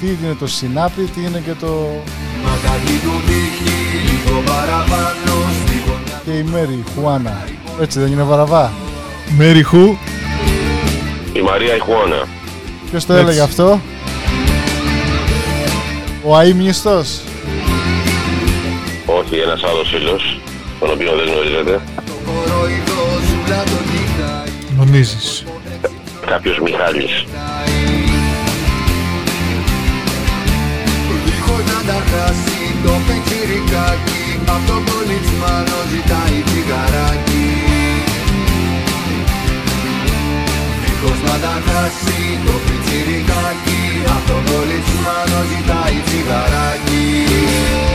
Τι είναι το συνάπη, τι είναι και το... Μα κάτι του δείχνει Λίγο παραπάνω στη γωνιά και η Μέρη, Χουάνα. Έτσι δεν είναι βαραβά. Μέρι Χου, Η Μαρία Ιχουάνα. Ποιος το Έτσι. έλεγε αυτό; Ο αείμνηστος. Όχι, ένας άλλος φίλος, τον οποίο δεν γνωρίζετε. κοροϊδός ζούλα τον κοιτάει νομίζεις. Κάποιος Μιχάλης. Τα χάσει το πετσιρικάκι. Απ' τον πολιτσμάνο ζητάει τσιγαράκι. Δίχως να τα χάσει το πετσιρικάκι. Απ' τον πολιτσμάνο ζητάει τσιγαράκι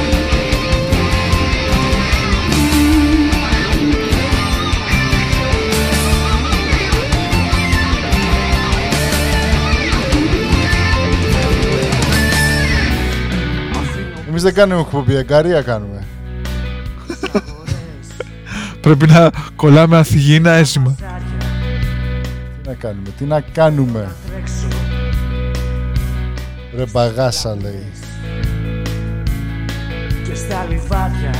δεν κάνουμε εκπομπή, εγκαρία κάνουμε. Πρέπει να κολλάμε ανθυγιεινά αίσθημα. Τι να κάνουμε, τι να κάνουμε. Ρε μπαγάσα λέει. και στα λιβάδια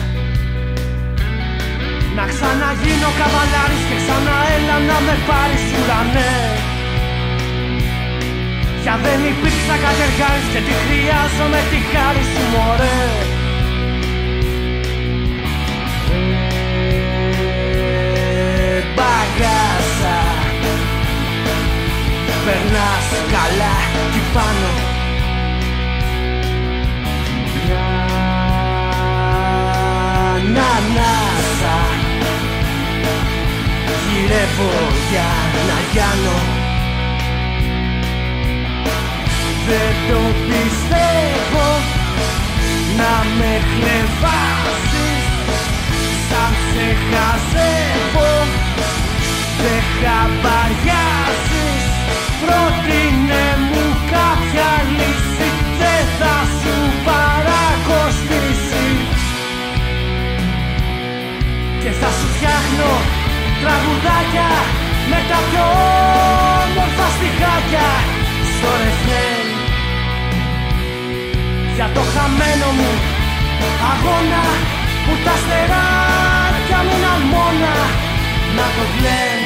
Να ξαναγίνω καβαλάρης και ξανά έλα να με πάρεις ουρανέ Για δεν υπήρξα κατεργάρης και τι χρειάζομαι τη χάρη σου μωρέ. Ε, Μπαγάσα. Περνάς καλά κι πάνω. Ανάσα Γυρεύω για να γιάνω Δεν το πιστεύω να με χλεβάσεις. Σαν σε χαζεύω Δεν χαμπαριάζεις Πρότεινε μου κάποια λύση Δεν θα σου παρακοστήσει. Και θα σου φτιάχνω τραγουδάκια με τα πιο όμορφα στιχάκια. Στο ρεφρέν για το χαμένο μου αγώνα που τα στεράκια μου να μόνα να το κλαίν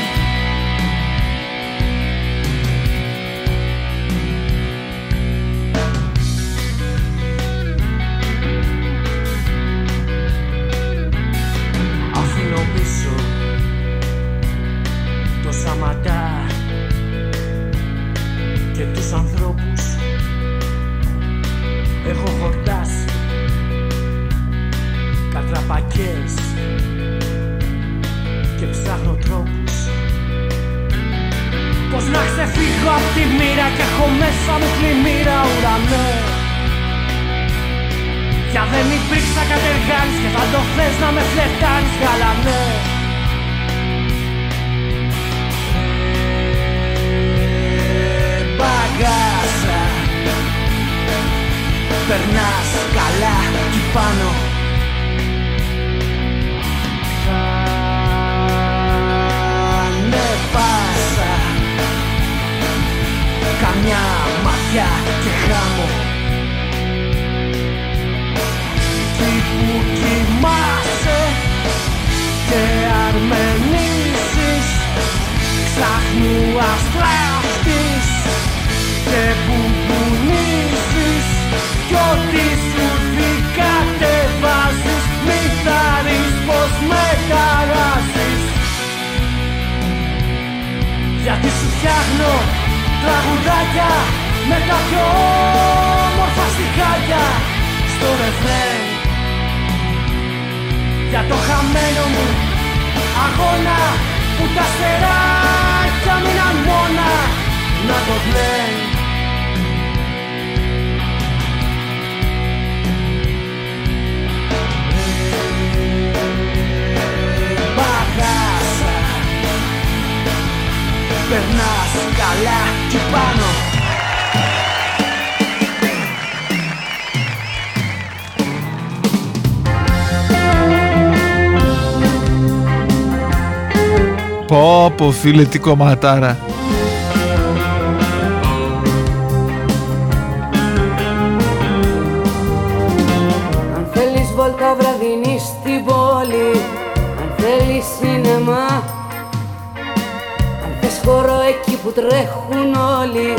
αφήνω πίσω το σαματά και τους ανθρώπους έχω χορτάσει. Κατραπακές. Και ψάχνω τρόπους. Πως να ξεφύγω απ' τη μοίρα και έχω μέσα μου πλημμύρα ουρανέ για δεν υπήρξα κατεργάρης και θα το θες να με φλετάρεις γαλανέ. Ε, Μπαγάσα Περνάς καλά κι πάνω. Ανεβάσα Καμιά ματιά και χάμω Εκεί που κοιμάσαι και αρμενήσεις Ψάχνου αστράφτης και μπουμπουνίζεις Κι ό,τι σου δει κατεβάζεις Μη θαρρείς πως με ταράζεις Γιατί σου φτιάχνω τραγουδάκια Με τα πιο όμορφα στιχάκια στο ρεφρέν. Για το χαμένο μου αγώνα που τα στεράκια μείναν μόνα να το πλέει Περνάς καλά κι πάνω Πω πω φίλε τι κομματάρα. Χώρο εκεί που τρέχουν όλοι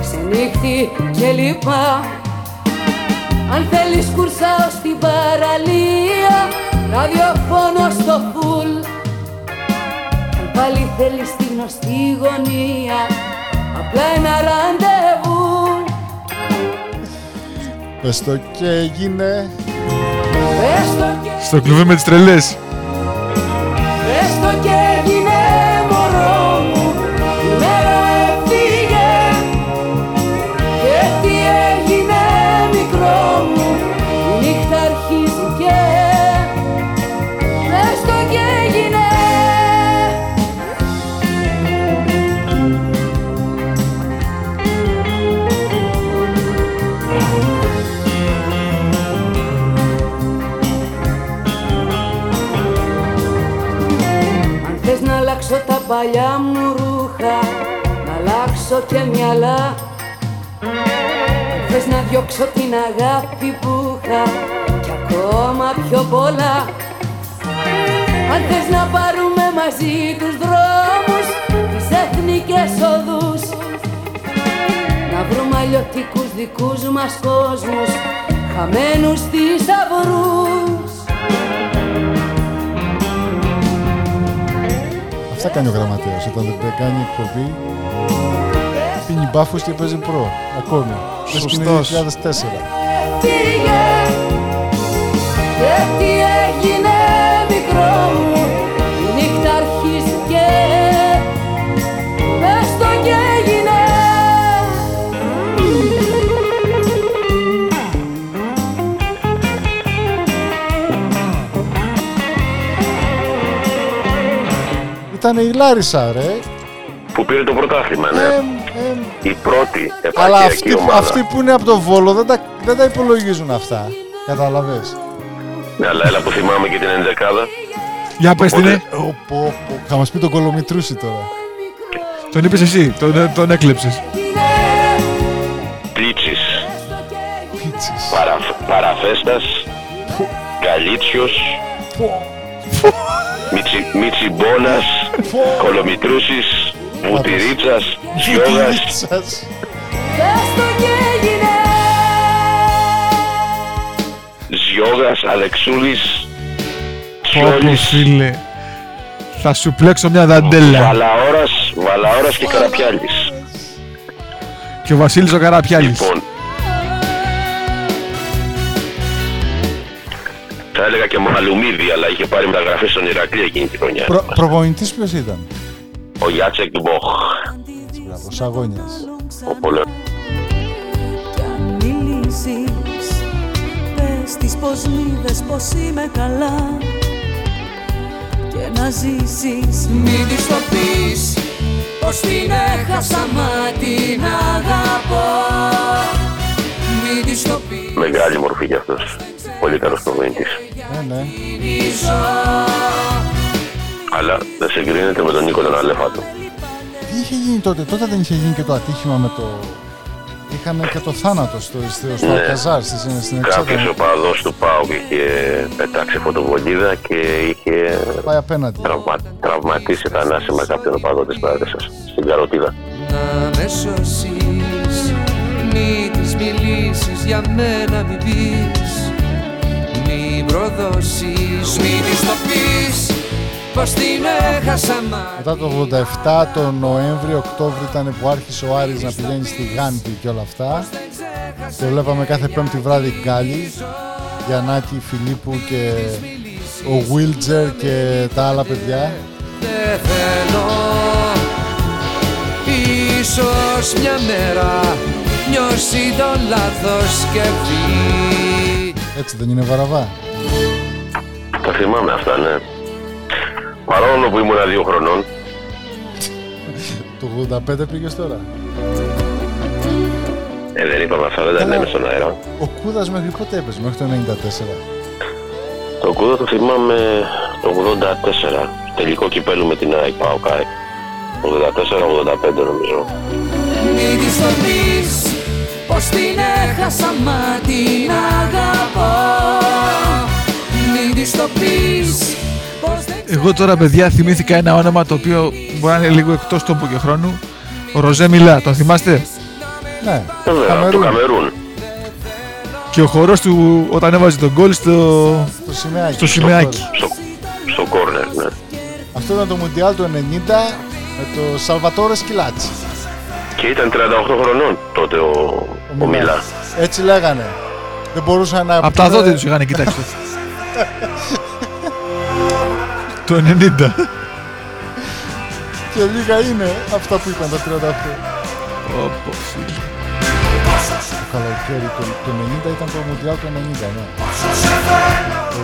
Ξενύχτη και λοιπά Αν θέλεις κουρσάω στην παραλία Ραδιοφώνο στο φουλ Αν πάλι θέλεις τη γνωστή γωνία Απλά ένα ραντεβού Πες το και έγινε. Πες το και Στο κλουβί με τις τρελές. Παλιά μου ρούχα Να αλλάξω και μυαλά. Αν θες να διώξω την αγάπη που είχα Κι ακόμα πιο πολλά. Αν θες να πάρουμε μαζί τους δρόμους Τις εθνικές οδούς. Να βρούμε αλλιωτικούς δικούς μας κόσμους Χαμένους θησαυρούς Αυτά κάνει ο γραμματέας όταν δεν κάνει εκπομπή. Πίνει μπάφους και παίζει προ. Ακόμη. Λες και είναι Σωστός. 2004. Φύγε Και τι έγινε μικρό μου Η νύχτα αρχίστηκε Πες Ήταν η Λάρισα, ρε. Που πήρε το πρωτάθλημα, ναι. Η πρώτη Αλλά επαρχιακή αυτοί, ομάδα. αυτοί που είναι από το Βόλο δεν τα, δεν τα υπολογίζουν αυτά. Καταλαβες. Ναι, αλλά έλα που θυμάμαι και την ενδεκάδα. Για πες την είναι. Ω, πω, πω. Θα μας πει τον Κολομητρούση τώρα. Τον είπες εσύ, τον, τον έκλεψες. Πλίτσης. Παρα, παραφέστας. Καλίτσιος. Μιτσι, Μιτσιμπόνας. Κολομητρούσης. Βουτυρίτσας. Γιώγας. Σας. Πες το και έγινε Ζιώγας. Αλεξούλης. Πω πω Σιόλης. φίλε. Θα σου πλέξω μια δαντέλα. Βαλαόρας, Βαλαόρας και Καραπιάλης. Και ο Βασίλης ο Καραπιάλης. Λοιπόν. Θα έλεγα και Μαλουμίδη, αλλά είχε πάρει μεταγραφή στον Ηρακλή εκείνη τη χρονιά. Προ, προπονητής ποιος ήταν; Ο Γιάτσεκ Μποχ. Μπράβο, Σαγόνιας. Ο Πολε... Κι αν μιλήσεις Πες της πως μ' είδες πως είμαι καλά Και να ζήσεις Μην της το πεις Πως την έχασα μα την αγαπώ Μην της το πεις Μεγάλη μορφή κι αυτός. Πολύ καλός προπονητής. Ναι, ναι. Αλλά δεν συγκρίνεται με τον Νίκο τον Αλεφάτο. Τι είχε γίνει τότε, τότε δεν είχε γίνει και το ατύχημα με το. Είχαν και το θάνατο στο, στο, στο Ναι. Αλκαζάρ στη, στην Κάποιος Εξέδρα. οπαδός του ΠΑΟΚ είχε πετάξει φωτοβολίδα και είχε Πάει απέναντι. τραυμα... τραυματίσει θανάσιμα κάποιον οπαδό της Πράδεσας στην Καροτίδα. Να με σώσεις Μη της μιλήσεις για μένα μη πεις Μη προδώσεις Μη της το πεις πως την έχασα μα Μετά το 87, το Νοέμβριο-Οκτώβριο ήταν που άρχισε ο Άρης να πηγαίνει στη Γάντη και όλα αυτά. Και βλέπαμε κάθε πέμπτη βράδυ Γκάλι, Γιαννάκη, Φιλίππου και ο Βίλτζερ και τα άλλα παιδιά. δεν θέλω Ίσως μια μέρα νιώσει το λάθος σκεφτεί Έτσι δεν είναι βαραβά. Τα θυμάμαι αυτά, ναι. Παρόλο που ήμουν δύο χρονών, Το 85 πήγες τώρα. ε, δεν είπαμε αυτά, δεν τα Καλά. λέμε στον αέρα. Ο Κούδας μέχρι πότε έπαιζε, μέχρι το 94. Το κούδο το θυμάμαι το 84, τελικό κυπέλου με την ΑΕΚ ΠΑΟΚ ΑΕΚ. 84-85 νομίζω. Μην της το πεις πως την έχασα μα την αγαπώ Εγώ τώρα, παιδιά, θυμήθηκα ένα όνομα το οποίο μπορεί να είναι λίγο εκτός τόπου και χρόνου. Ο Ροζέ Μιλά, τον θυμάστε; Ναι, Βέβαια, από το Καμερούν. Και ο χορός του όταν έβαζε τον γκολ στο, Το σημαίακι. στο σημαίακι. Στο, στο κόρνερ, ναι. Αυτό ήταν το Μουντιάλ του 90 με το Σαλβατόρε Σκυλάτσι. Και ήταν 38 χρονών τότε ο, ο, Μιλάς. Έτσι λέγανε. Δεν μπορούσαν να... Απ' τα δόντια τους είχαν, κοιτάξτε. [laughs] το 90. Και λίγα είναι αυτά που είπαν τα 38. Όπο, φίλε. Το καλοκαίρι, το, το 90 ήταν το Μουντιάλ του 90, ναι. Ο,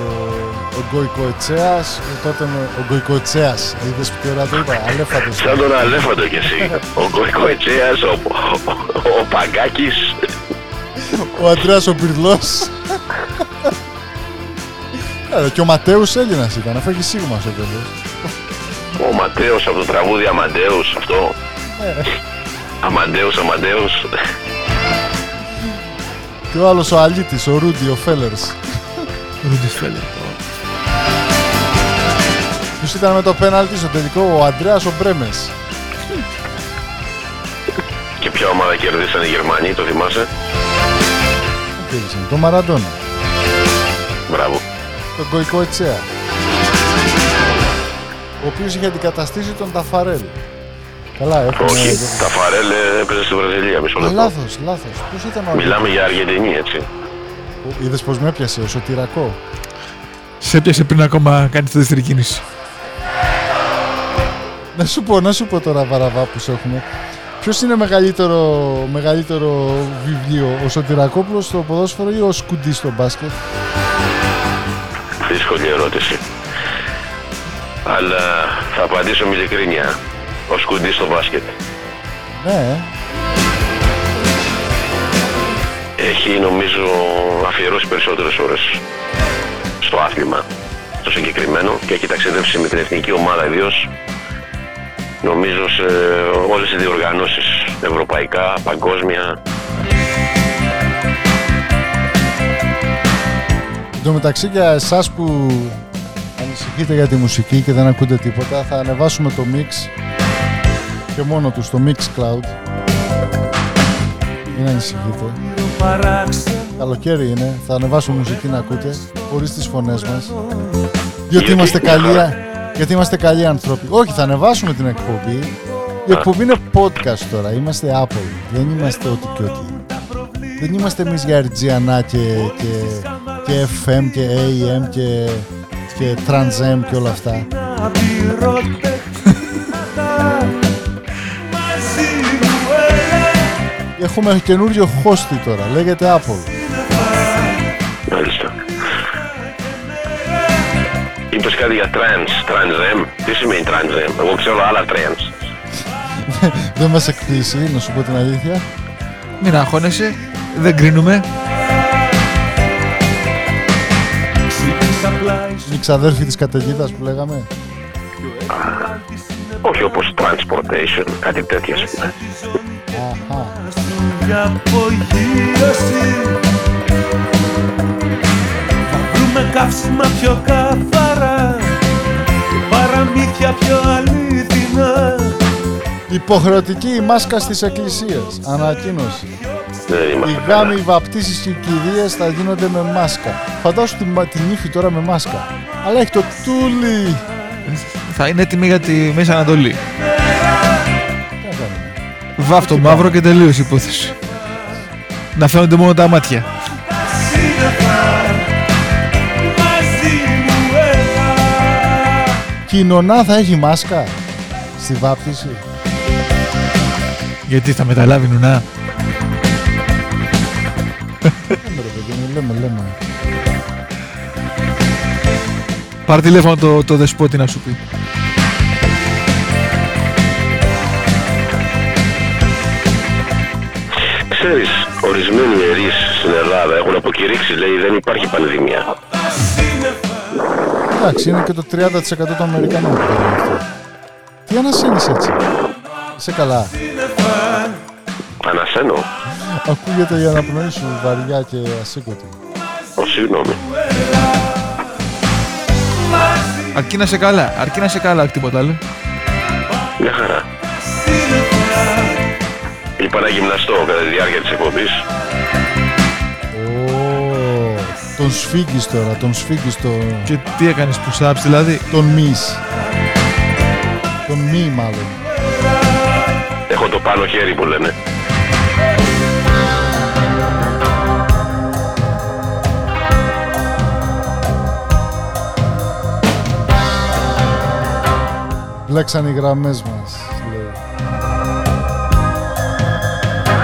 ο Γκοϊκοετσέας, τότε με- ο Γκοϊκοετσέας, είδες που τι ωραία το είπα, αλέφατος. Σαν τον Αλέφαντο κι εσύ. [laughs] ο Κοϊκοετσέας, ο, ο, ο, Παγκάκης. Ο Αντρέας ο Πυρλός. [laughs] Ε, και ο Ματέους Έλληνας ήταν, αφού έχεις σίγμα στο τέλος. Ο Ματέος από το τραγούδι Αμαντέους, αυτό. Ε, Αμαντέους, Αμαντέους. Και ο άλλος ο Αλίτης, ο Ρούντι, ο Φέλερς. Ρούντι Φέλερ. Ποιος ήταν με το πέναλτι στο τελικό, ο Αντρέας ο Μπρέμες. Και ποια ομάδα κερδίσαν οι Γερμανοί, το θυμάσαι; Κέρδισε το Μαραντόνα, Μπράβο. Τον Γκοϊκοετσέα. Ο οποίος είχε αντικαταστήσει τον Ταφαρέλ. Καλά, έχουμε... Όχι, τα Φαρέλ ε, έπαιζε στη Βραζιλία, μισό Α, λεπτό. λάθος, λάθος. Ποιος ήταν ο Μιλάμε για Αργεντινή, έτσι. Είδες πως με έπιασε, ο Σωτηρακό; Σε έπιασε πριν ακόμα κάνει τη δεύτερη κίνηση. Να σου πω, να σου πω τώρα βαραβά που σε έχουμε. Ποιος είναι μεγαλύτερο, μεγαλύτερο βιβλίο, ο Σωτηρακόπουλος στο ποδόσφαιρο ή ο Σκουντής στο μπάσκετ; Δύσκολη ερώτηση. Αλλά θα απαντήσω με ειλικρίνεια. Ο Σκουντής στο μπάσκετ. Ναι, Έχει νομίζω αφιερώσει περισσότερες ώρες στο άθλημα το συγκεκριμένο και έχει ταξιδέψει με την εθνική ομάδα ιδίως. Νομίζω σε όλες τις διοργανώσεις ευρωπαϊκά, παγκόσμια. Τω μεταξύ για εσάς που ανησυχείτε για τη μουσική και δεν ακούτε τίποτα, θα ανεβάσουμε το mix και μόνο τους στο Mix Cloud. Μην ανησυχείτε. Καλοκαίρι είναι, θα ανεβάσουμε μουσική να ακούτε, χωρίς τις φωνές μας. Διότι Γιατί, είμαστε μια καλοί, χαρά. γιατί είμαστε καλοί άνθρωποι. Όχι, θα ανεβάσουμε την εκπομπή. Η εκπομπή είναι podcast τώρα, είμαστε Apple, δεν είμαστε ό,τι και ό,τι. Δεν είμαστε εμείς για RGNA και, και, και FM και AM και, και Trans M και όλα αυτά. Έχουμε καινούριο hosty τώρα, λέγεται Apple. Μάλιστα. Είπες κάτι για trans, trans M. Τι σημαίνει trans M; Εγώ ξέρω άλλα trans. δεν μας εκπλήσει, να σου πω την αλήθεια. Μην αγχώνεσαι, δεν κρίνουμε. Η ξαδέρφη της καταιγίδας που λέγαμε. Όχι όπως transportation, κάτι τέτοιο ας πούμε. Αχα. για απογείωση Θα βρούμε καύσιμα πιο καθαρά και παραμύθια πιο αλήθινα Υποχρεωτική η μάσκα στις εκκλησίες. Ανακοίνωση. Δεν Οι είμαστε γάμοι, οι βαπτίσεις και οι κηδείες θα γίνονται με μάσκα. Φαντάσου την, μα- την ύφη τώρα με μάσκα. Αλλά έχει το τούλι. Θα είναι έτοιμη για τη Μέση Ανατολή. Βάφτο μαύρο και τελείωσε η υπόθεση. Να φαίνονται μόνο τα μάτια. Κοινωνά θα έχει μάσκα στη βάπτιση; Γιατί θα μεταλάβει νουνά; Λέμε ρε παιδί μου, λέμε, λέμε. Πάρε τηλέφωνο το, το δεσπότη να σου πει. Ξέρεις, ορισμένοι ιερείς στην Ελλάδα έχουν αποκηρύξει, λέει, δεν υπάρχει πανδημία. Εντάξει, είναι και το 30% των Αμερικανών που το λένε αυτό. Τι ανασένεις έτσι; Είσαι καλά; Ανασένω. Ακούγεται η αναπνοή σου βαριά και ασήκωτη. Ω, συγγνώμη. Αρκεί να είσαι καλά. Αρκεί να είσαι καλά, τίποτα άλλο. Μια χαρά. Είπα να γυμναστώ κατά τη διάρκεια της εκπομπής. Ω, τον σφίγγεις τώρα, τον σφίγγεις το... Και τι έκανες push-ups δηλαδή; Τον μης. Τον μη μάλλον. Έχω το πάνω χέρι που λένε. Μπλέξαν οι γραμμές μας. λέει.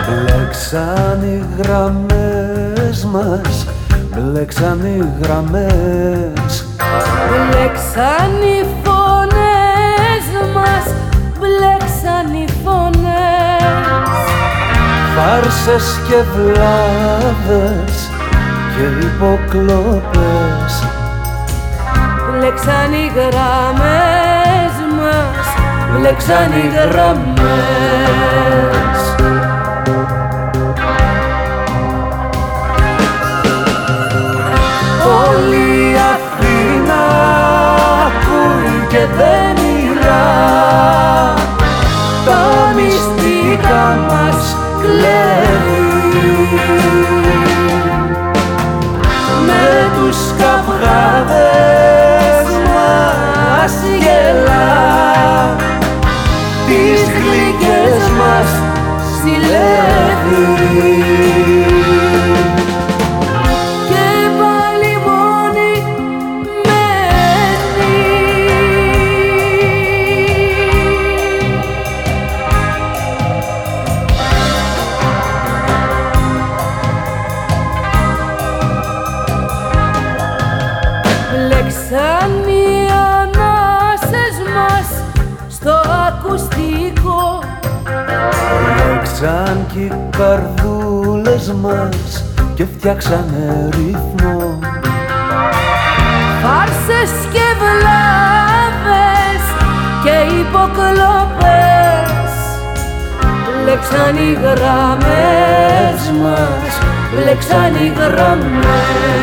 Μπλέξαν οι γραμμές μας Μπλέξαν οι γραμμές Μπλέξαν οι φωνές μας, μπλέξαν οι φωνές Φάρσες και βλάβες και υποκλοπές Μπλέξαν οι γραμμές μας, μπλέξαν οι γραμμές. Όλη η Αθήνα ακούει και δεν μιλά. Τα μυστικά μας κλέβει Τις γλυκές μας συλλεύει και φτιάξανε ρυθμό. Φάρσες και βλάβες και υποκλοπές Μπλέξαν οι γραμμές μας, μπλέξαν οι γραμμές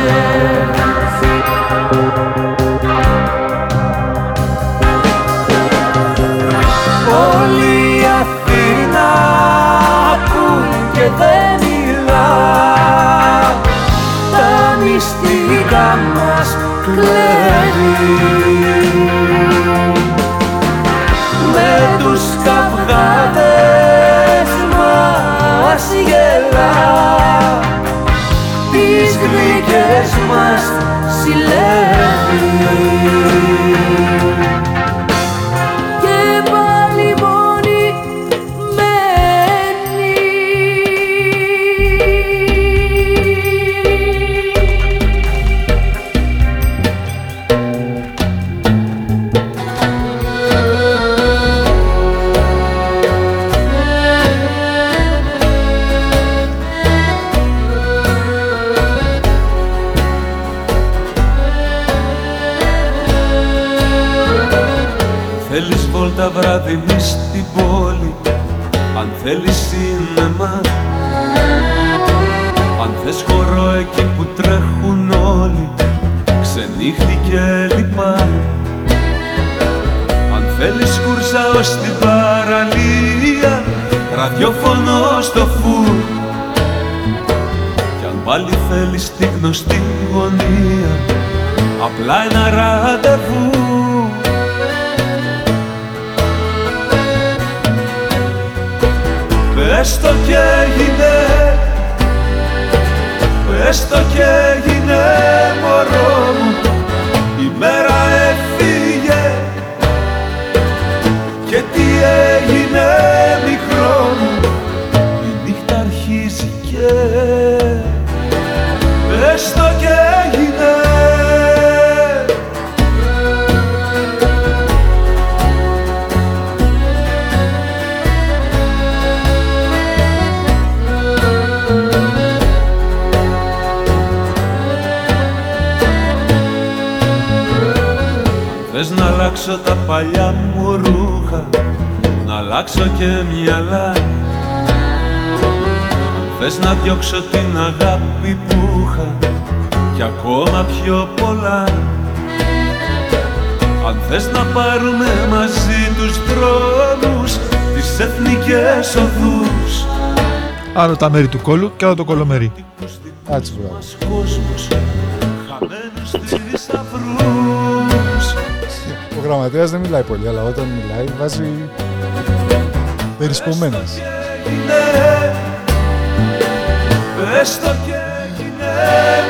Με τους καυγάδες μας γελά. Τις γλυκές μας συλλεύει βόλτα βράδυ μη στην πόλη Αν θέλεις σίνεμα Αν θες χορό εκεί που τρέχουν όλοι Ξενύχτη και λοιπά Αν θέλεις κούρσα ως την παραλία Ραδιόφωνο στο φουρ Κι αν πάλι θέλεις τη γνωστή γωνία Απλά ένα ραντεβού Πες το κι έγινε Πες το κι έγινε μωρό μου αλλάξω τα παλιά μου ρούχα Να αλλάξω και μυαλά. Θες να διώξω την αγάπη που είχα Κι ακόμα πιο πολλά. Αν θες να πάρουμε μαζί τους δρόμους Τις εθνικές οδούς. Άλλο τα μέρη του κόλου και άλλο το κολομέρι. Έτσι Ο γραμματέας δεν μιλάει πολύ, αλλά όταν μιλάει βάζει περισπομένες. έγινε Πες το κι έγινε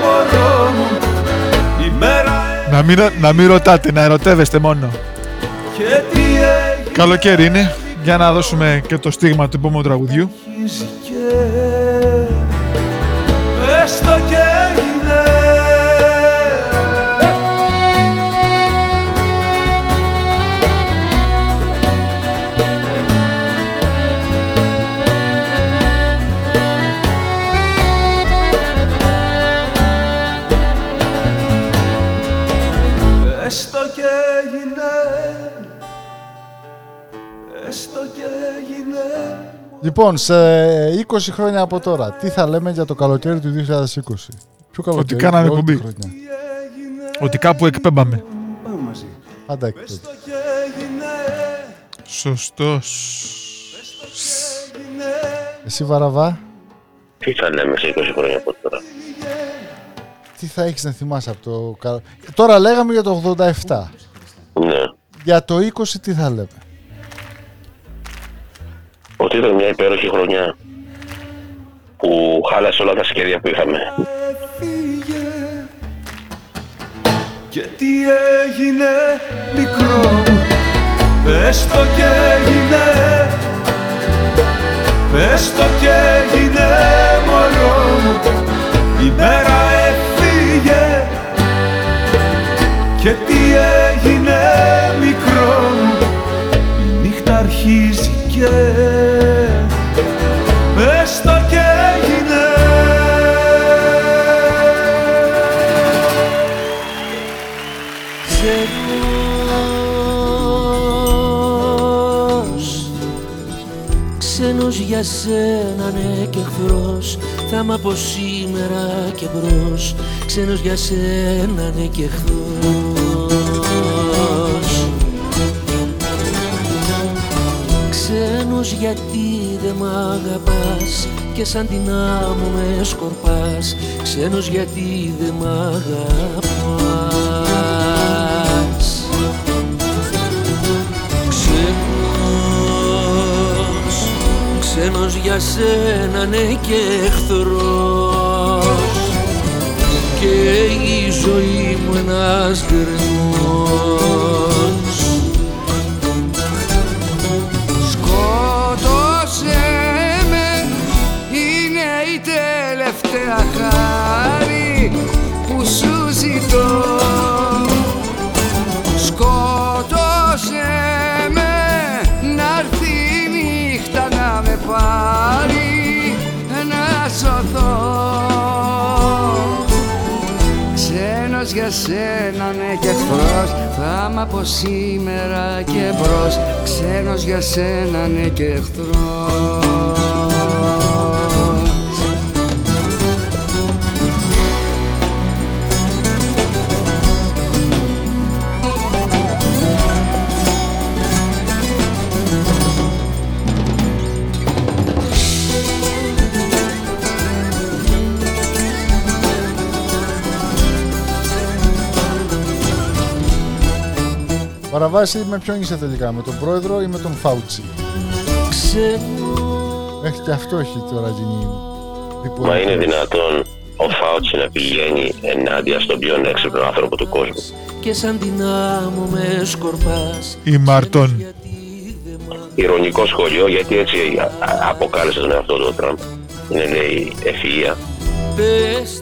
μωρό μου Η μέρα Να μην, να μην ρωτάτε, να ερωτεύεστε μόνο. και τι έγινε Καλοκαίρι είναι, για να δώσουμε και το στίγμα του επόμενου τραγουδιού. Λοιπόν, σε 20 χρόνια από τώρα, τι θα λέμε για το καλοκαίρι του 2020. Ποιο καλοκαίρι, Ότι κάναμε για όλη τη εκπομπή. χρονιά. Ότι κάπου εκπέμπαμε. Πάντα εκπομπή. Σωστός. Εσύ Βαραβά, Τι θα λέμε σε 20 χρόνια από τώρα; τι θα έχεις να θυμάσαι από το καλοκαίρι. Τώρα λέγαμε για το 87. Ναι. Για το 20 τι θα λέμε; Ότι ήταν μια υπέροχη χρονιά που χάλασε όλα τα σχέδια που είχαμε. Και τι έγινε μικρό μου; Πες το κι έγινε. Πες το κι έγινε μωρό μου. Η μέρα έφυγε. Και τι έγινε μικρό μου; Η νύχτα αρχίζει και για σένα ναι και εχθρός Θα είμαι από σήμερα και μπρος. Ξένος για σένα ναι και εχθρός. Ξένος γιατί δεν μ' αγαπάς Και σαν την άμμο με σκορπάς. Ξένος γιατί δεν μ' αγαπάς ξένος για σένα ναι και εχθρός. Και η ζωή μου ένας γκρεμός Σκότωσε με Είναι η τελευταία χάρη Ξένος για σένα ναι και εχθρός Θα είμαι από σήμερα και μπρος Ξένος για σένα ναι και εχθρός Βαραβάση με ποιον είσαι τελικά, με τον πρόεδρο ή με τον Φάουτσι; Ξένος Μέχρι και αυτό έχει τώρα γίνει. Μα είναι δυνατόν ο Φάουτσι να πηγαίνει ενάντια στον πιο έξυπνο άνθρωπο του κόσμου; Και σαν την άμμο με σκορπάς Η Μαρτών. Ηρωνικό σχόλιο γιατί έτσι α- αποκάλεσες τον εαυτό του ο Τραμπ. Είναι λέει ευφυΐα.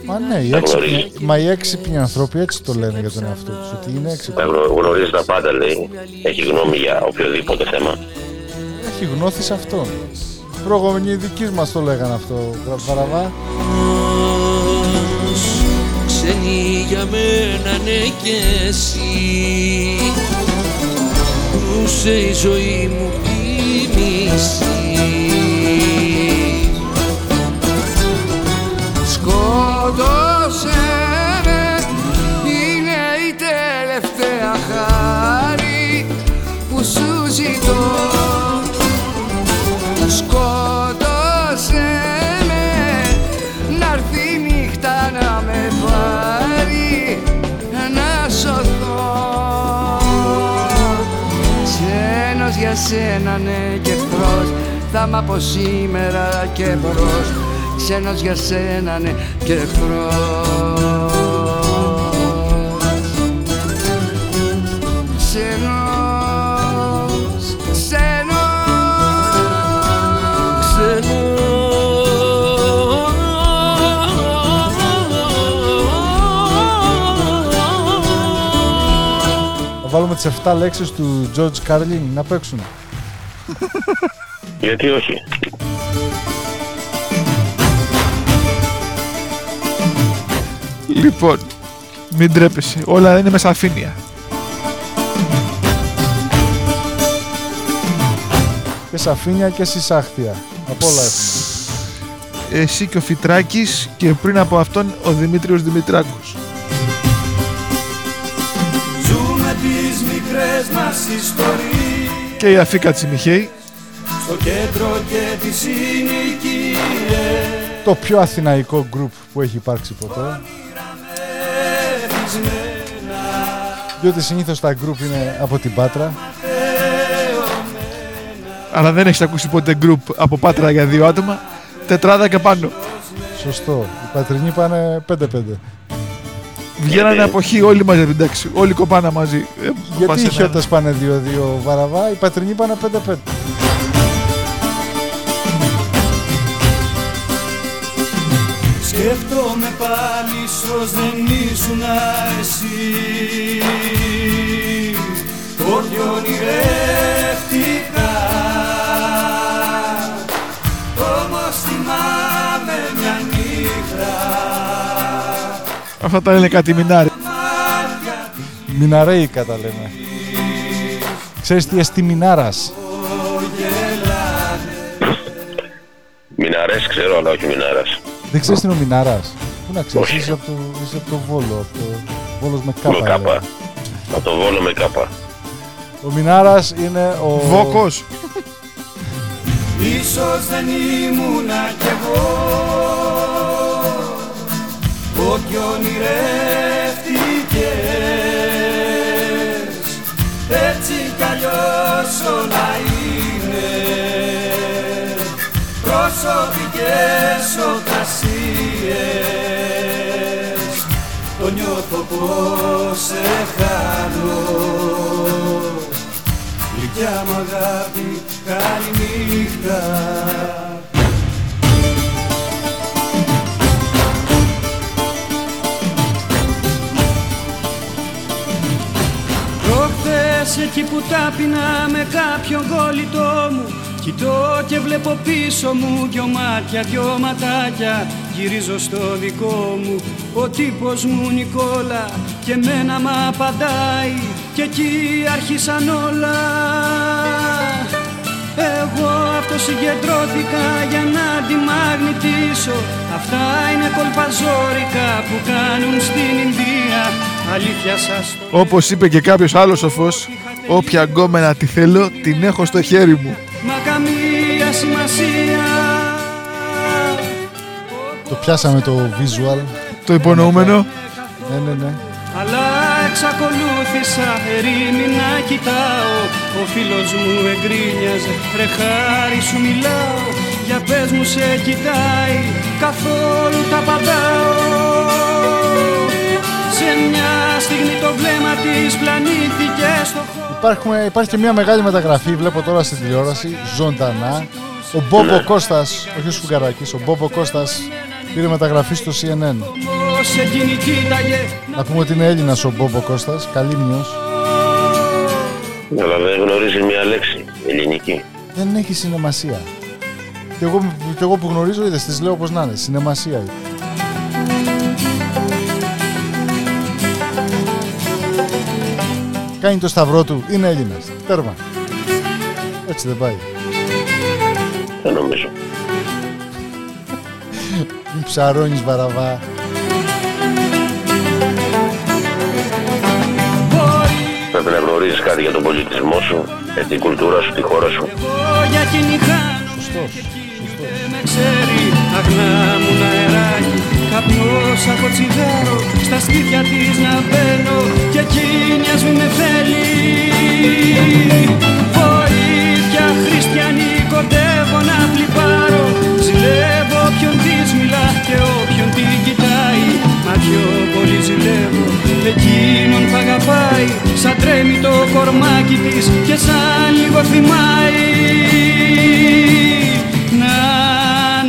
Μα ναι, οι Τα έξυπνοι, γνωρίζει. μα οι έξυπνοι άνθρωποι έτσι το λένε για τον εαυτό τους, ότι είναι έξυπνοι. Τα γνω- γνωρίζεις τα πάντα λέει. Έχει γνώμη για οποιοδήποτε θέμα. Έχει γνώθει σε αυτόν. Προγονείς δικοί μας το λέγανε αυτό, Βα- Βαραβά. Ξένη για μένα ναι και εσύ Που είσαι η ζωή μου η μισή Σκότωσε με Είναι η τελευταία χάρη που σου ζητώ. Σκότωσε με Να'ρθεί η νύχτα να με πάρει Να σωθώ. Ξένος για σένα ναι και εχθρός Θα είμαι από σήμερα και μπρος Ξένος για σένα ναι και εχθρός Ξένος, ξένος Θα βάλουμε τις 7 λέξεις του George Carlin να παίξουν. Γιατί όχι; Λοιπόν, μην τρέπεσαι. Όλα είναι με σαφήνεια. Και σαφήνια και συσάχτια. Από όλα έχουμε. Εσύ και ο Φιτράκης και πριν από αυτόν ο Δημήτριος Δημητράκος. Ζούμε τις μικρές μας ιστορίες Και η Αφίκα Τσιμιχέη. Στο κέντρο και τις συνοικίες Το πιο αθηναϊκό group που έχει υπάρξει ποτέ. Διότι συνήθως τα group είναι από την Πάτρα. Αλλά δεν έχεις ακούσει ποτέ γκρουπ από Πάτρα για δύο άτομα. Τετράδα και πάνω. Σωστό. Οι πατρινοί πάνε 5-5. Βγαίνανε από χ όλοι μαζί, εντάξει. Όλοι κοπάνα μαζί. Ε, Γιατί πας οι ένα-ένα. χιώτες πάνε 2-2 βαραβά, οι πατρινοί πάνε 5-5. Σκέφτομαι πάλι ίσως δεν ήσουν εσύ Όχι ονειρεύτηκα Όμως θυμάμαι μια νύχτα Αυτά τα λένε κάτι μινάρι. Μιναρέικα τα λέμε. Ξέρεις τι εστί μινάρας; Μιναρές ξέρω, αλλά όχι μινάρας. Δεν ξέρεις τι είναι ο μινάρας; Πού να ξέρεις, Όχι. είσαι από, το, είσαι από το Βόλο. Από το Βόλος με κάπα. Με λέει. κάπα. Από το βόλο με κάπα. Ο μινάρας είναι ο... Βόκος. Ίσως δεν ήμουνα κι εγώ Ό,τι ονειρεύτηκες Έτσι κι αλλιώς όλα Προσωπικές οκασίες Το νιώθω πως σε χάνω. Γλυκιά μου αγάπη, καληνύχτα Προχθές εκεί που τάπινα με κάποιον κόλλητό μου Κοιτώ και βλέπω πίσω μου δυο μάτια, δυο ματάκια. Γυρίζω στο δικό μου, ο τύπος μου Νικόλα. Και μένα μ' απαντάει και εκεί άρχισαν όλα. Εγώ αυτό συγκεντρώθηκα για να τη μαγνητήσω Αυτά είναι κολπαζόρικα που κάνουν στην Ινδία. Αλήθεια σας το Όπως είπε και κάποιος άλλος σοφός, όποια γκόμενα τη θέλω, την έχω στο χέρι μου. Μα καμία σημασία Το πιάσαμε το visual. Το υπονοούμενο. Ναι, ναι, ναι. Αλλά εξακολούθησα ερήμη να κοιτάω Ο φίλος μου εγκρίνιαζε Ρε χάρη σου μιλάω για πες μου σε κοιτάει Καθόλου τα πατάω Σε μια στιγμή το βλέμμα της πλανήθηκε στο χώρο Υπάρχουμε, υπάρχει και μια μεγάλη μεταγραφή, βλέπω τώρα στην τηλεόραση, ζωντανά. Ο Μπόμπο Κώστας, όχι ο Σφουγγαράκης, ο Μπόμπο Κώστας πήρε μεταγραφή στο CNN. Πώς εκείνη κοίταγε Να πούμε ότι είναι Έλληνας ο Μπόμπο Κώστας, καλύμνιος. Αλλά δεν γνωρίζει μια λέξη ελληνική. Δεν έχει συνεμασία. Και εγώ, και εγώ που γνωρίζω, είδες, τις λέω όπως να είναι. Συνεμασία Κάνει το σταυρό του, είναι Έλληνας. Τέρμα. Έτσι δεν πάει. Δεν νομίζω. Μην ψαρώνεις βαραβά. Πρέπει να γνωρίζεις κάτι για τον πολιτισμό σου, για την κουλτούρα σου, τη χώρα σου. για εκείνη χάνω Σωστός. Δεν με ξέρει αγνά μου να αεράκι Καπνός από τσιγάρο στα σπίτια της να μπαίνω Και εκείνη ας μη με θέλει. Βοήθεια χριστιανή κοντεύω να φλιπάρω Ζηλεύω όποιον της μιλά και όποιον την κοιτάει. Μα πιο πολύ ζηλεύω εκείνον που αγαπάει. Σαν τρέμει το κορμάκι της και σαν λίγο θυμάει. Να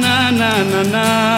να να να να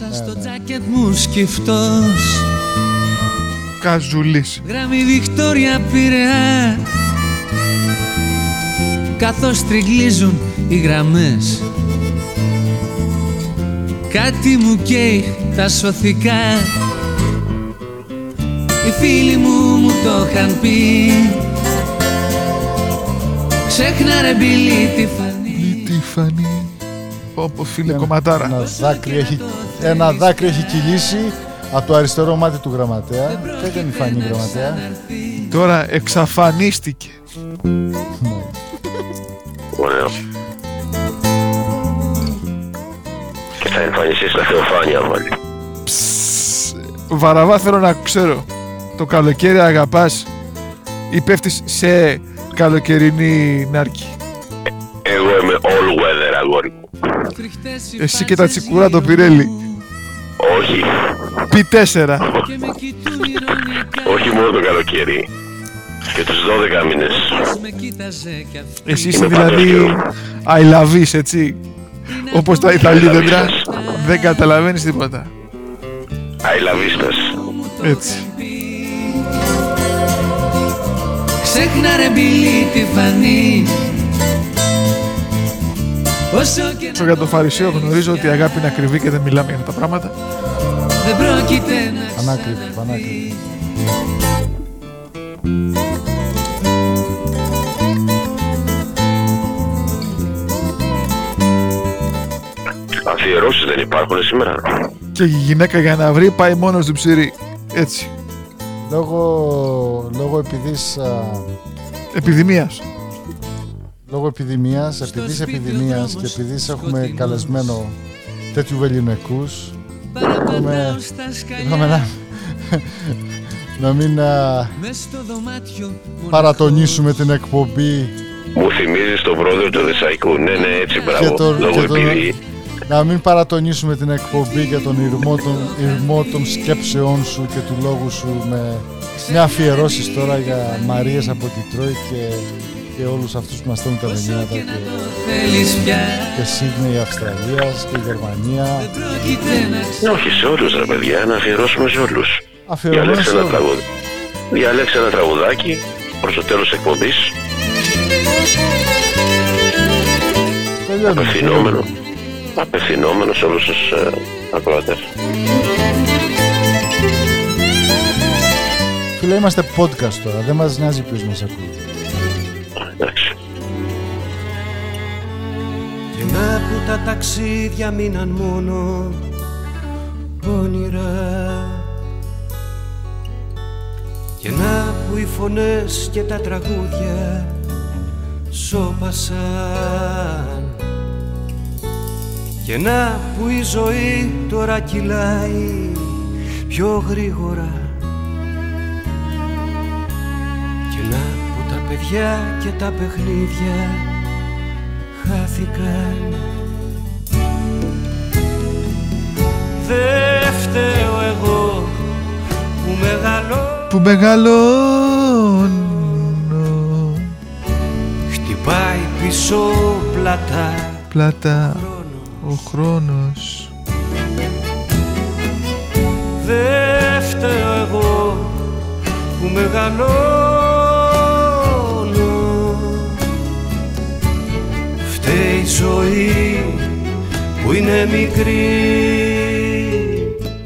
Μέσα στο τζάκετ μου σκυφτός Καζουλής. Γράμμη Βικτόρια Πειραιά Καθώς τριγλίζουν οι γραμμές Κάτι μου καίει τα σωθικά Οι φίλοι μου μου το είχαν πει Ξέχνα ρε μπιλί τη φανή Τι φανεί. Πω φίλε κομματάρα. Ένα δάκρυ έχει, ένα δάκρυ έχει κυλήσει από το αριστερό μάτι του γραμματέα. Δεν ήταν η φανή γραμματέα. Τώρα εξαφανίστηκε. Ωραίος. Και θα εμφανιστεί στα Θεοφάνεια πάλι. Βαραβά θέλω να ξέρω. Το καλοκαίρι αγαπάς ή πέφτεις σε καλοκαιρινή νάρκη; Εγώ είμαι all weather αγόρι μου. Εσύ και τα τσικούρα το πυρέλι. Όχι, Πι τέσσερα. όχι μόνο το καλοκαίρι. Και τους 12 μήνες. Εσύ είσαι Είμαι δηλαδή I love it, έτσι. Όπως τα Ιταλή δέντρα δεν καταλαβαίνεις τίποτα. Αϊλαβίστας. Έτσι. Ξέχνα ρε μπιλί τη φανή Όσο και Όσο για το Φαρισαίο γνωρίζω ότι η αγάπη είναι ακριβή και δεν μιλάμε για αυτά τα πράγματα. δεν πρόκειται να Πανάκριβη, πανάκριβη. Αφιερώσεις δεν υπάρχουν σήμερα. Και η γυναίκα για να βρει πάει μόνος στο ψυρί. Έτσι. Λόγω, λόγω επιδής, α, Επιδημίας. Λόγω επιδημίας, επιδής επιδημίας και επειδή έχουμε καλεσμένο τέτοιου βεληνικούς, είπαμε, είπαμε να, να μην α, Μες στο δωμάτιο μου παρατονίσουμε την εκπομπή. Μου θυμίζεις τον πρόεδρο του Δεσαϊκού. Ναι, ναι, έτσι, και μπράβο. τον, Λόγω και τον- επειδή. να μην παρατονίσουμε την εκπομπή για τον ηρμό των, ηρμό των σκέψεών σου και του λόγου σου με μια αφιερώσεις τώρα για Μαρίες από τη Τρόη και, και όλους αυτούς που μας στέλνουν τα μηνύματα και, θέλεις πια και Σίδνεϊ Αυστραλίας και Γερμανία Πρόκειται να Ναι, όχι σε όλους ρε παιδιά, να αφιερώσουμε σε όλους. Αφιερωμένο Διαλέξτε σε ένα όλους. τραγούδι. Διαλέξτε ένα τραγουδάκι προς το τέλος της εκπομπής. Τελειώνουμε, Απευθυνόμενο. τελειώνουμε. Απευθυνόμενο σε όλους τους ε, ακροατές. Φίλε είμαστε podcast τώρα, δεν μας νοιάζει ποιος μας ακούει Εντάξει. Και να που τα ταξίδια μείναν μόνο όνειρα. Και να που οι φωνές και τα τραγούδια σώπασαν. Και να που η ζωή τώρα κυλάει πιο γρήγορα παιδιά και τα παιχνίδια χάθηκαν. Δεν φταίω εγώ που μεγαλώ Που μεγαλώνω. Χτυπάει πίσω πλατά Πλάτα ο χρόνος. Δεν φταίω εγώ που μεγαλώνω Φταίει η ζωή που είναι μικρή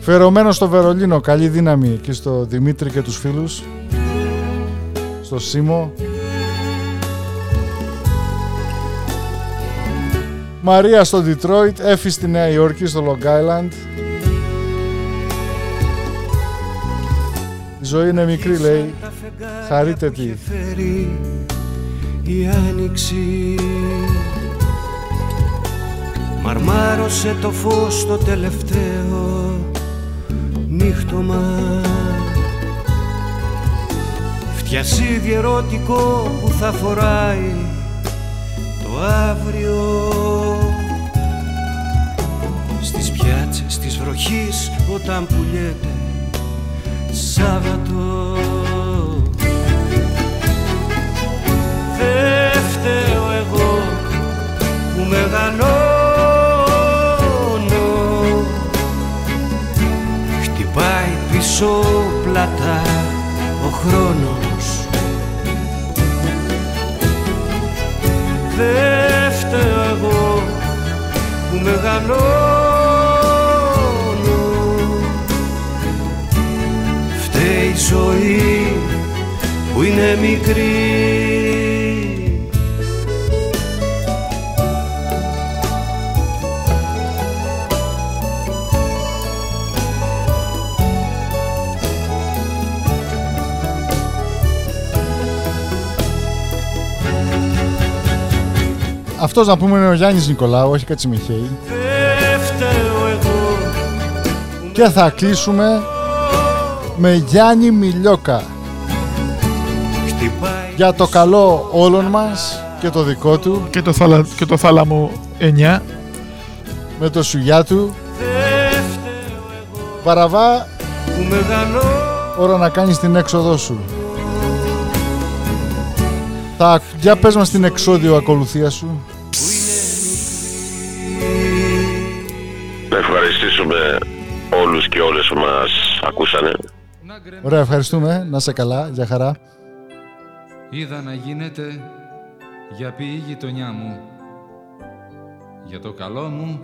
Φερωμένος στο Βερολίνο, καλή δύναμη και στο Δημήτρη και τους φίλους. Στο Σίμω. Μαρία στο Detroit, Έφη στη Νέα Υόρκη, στο Long Island. Η ζωή είναι μικρή, λέει. Χαρείτε τη. φέρει η άνοιξη Μαρμάρωσε το φως το τελευταίο νύχτωμα Φτιασίδι ερωτικό που θα φοράει το αύριο. Στις πιάτσες της βροχής όταν πουλιέται Σάββατο. Δεν φταίω εγώ που μεγαλώνω Χτυπάει πίσω πλατά ο χρόνος. Δεν φταίω εγώ που μεγαλώνω. Φταίει η ζωή που είναι μικρή Αυτός να πούμε είναι ο Γιάννης Νικολάου, όχι Κατσιμιχαίη. Δεν φταίω εγώ Και θα κλείσουμε με Γιάννη Μιλιόκα. Για το καλό όλων μας και το δικό του. Και το, θάλα, και το θάλαμο 9. Με το σουγιά του. Παραβά, που μεγαλώ ώρα να κάνεις την έξοδό σου. Θα, για πες μας την εξόδιο ακολουθία σου. Ευχαριστήσουμε όλους και όλες που μας ακούσανε. Ωραία, ευχαριστούμε. Να σε καλά. Για χαρά. Είδα να γίνεται για ποιή η γειτονιά μου Για το καλό μου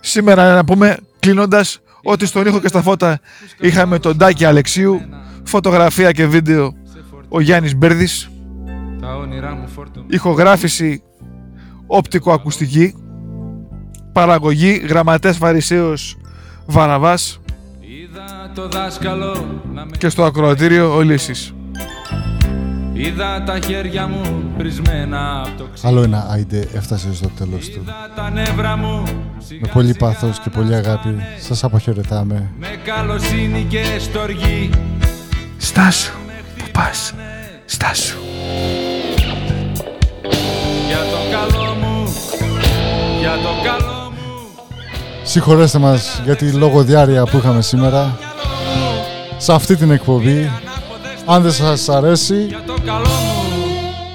Σήμερα να πούμε κλείνοντας ότι στον ήχο και στα φώτα είχαμε τον Τάκη Αλεξίου, φωτογραφία και βίντεο ο Γιάννης Μπέρδης, Τα όνειρά μου φόρτω ηχογράφηση όπτικο-ακουστική, παραγωγή γραμματέας Φαρισαίος Βαραβάς Είδα το δάσκαλο να με και στο ακροατήριο ο Λύσης. Είδα τα χέρια μου πρισμένα από το ξύλο Άλλο ένα άιντε έφτασε στο τέλος του. Τα νεύρα μου Με πολύ πάθος και πολύ αγάπη σας αποχαιρετάμε. με καλοσύνη και στοργή Στάσου, που πας, στάσου. Για το καλό μου Για το καλό Συγχωρέστε μας για τη λογοδιάρεια που είχαμε σήμερα σε αυτή την εκπομπή. Αν δεν σας αρέσει,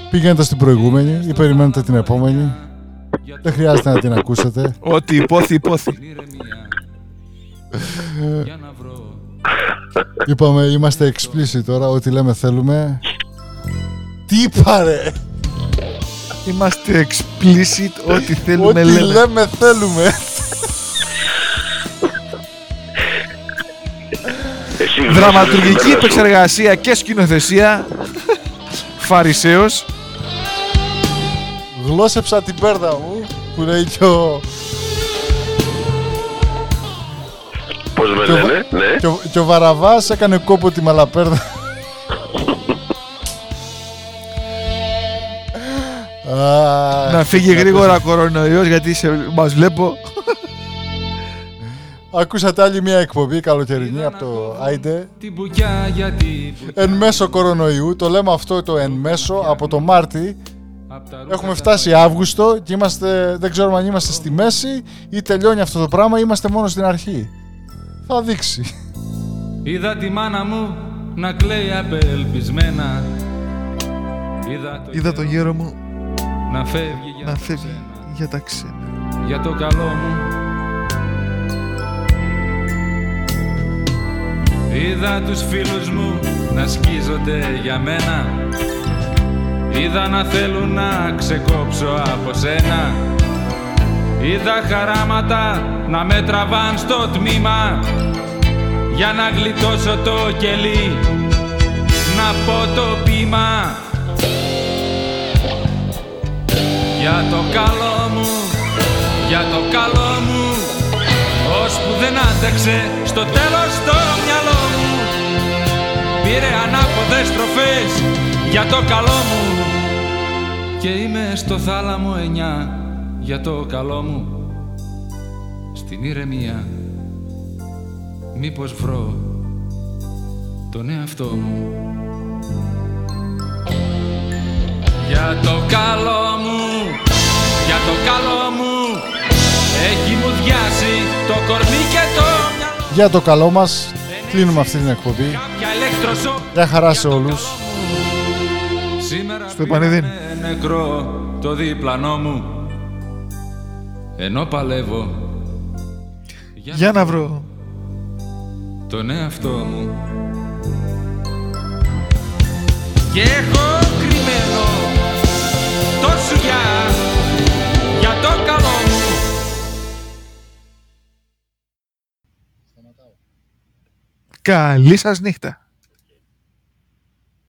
πηγαίνετε στην προηγούμενη ή περιμένετε την επόμενη. Δεν χρειάζεται να την ακούσετε. Ό,τι υπόθη, υπόθη. Είπαμε, είμαστε explicit τώρα, ό,τι λέμε θέλουμε. Τι είπα ρε! Είμαστε explicit, ό,τι θέλουμε Ό,τι λέμε. λέμε θέλουμε. Δραματουργική επεξεργασία και σκηνοθεσία Φαρισαίος Γλώσσεψα την πέρδα μου που λέει και ο, Πώς με και ο, λένε, ναι. και ο, και ο Βαραβάς έκανε κόπο τη μαλαπέρδα. Α, Να φύγει γρήγορα κορονοϊός γιατί σε, μας βλέπω. Ακούσατε άλλη μια εκπομπή καλοκαιρινή από το Άιντε. Την μπουκιά γιατί Εν μέσω κορονοϊού, το λέμε αυτό το εν μέσω από το Μάρτι. Έχουμε φτάσει Αύγουστο και είμαστε, δεν ξέρουμε αν είμαστε στη μέση ή τελειώνει αυτό το πράγμα ή είμαστε μόνο στην αρχή. Θα δείξει. Είδα τη μάνα μου να κλαίει απελπισμένα Είδα το, Είδα το γέρο μου να φεύγει για, να το φεύγει ξένα. για τα ξένα. για το καλό μου Είδα τους φίλους μου να σκίζονται για μένα. Είδα να θέλουν να ξεκόψω από σένα. Είδα χαράματα να με τραβάν στο τμήμα. Για να γλιτώσω το κελί Να πω το πείμα. Για το καλό μου, για το καλό μου Ώσπου δεν άντεξε στο τέλος το μυαλό. μου Πήρε ανάποδες στροφές για το καλό μου. Και είμαι στο θάλαμο εννιά για το καλό μου. Στην ηρεμία μήπως βρω τον εαυτό μου. Για το καλό μου, για το καλό μου Έχει μου διάσει το κορμί και το μυαλό. Για το καλό μας, κλείνουμε αυτή την εκπομπή. Για ηλεκτροσόκ Γεια χαράς σε όλους. Σήμερα Στο επανειδήν. πήρανε νεκρό το διπλανό μου Ενώ παλεύω Για να βρω. τον εαυτό μου Και έχω κρυμμένο το σουγιά για το καλό Καλή σας νύχτα.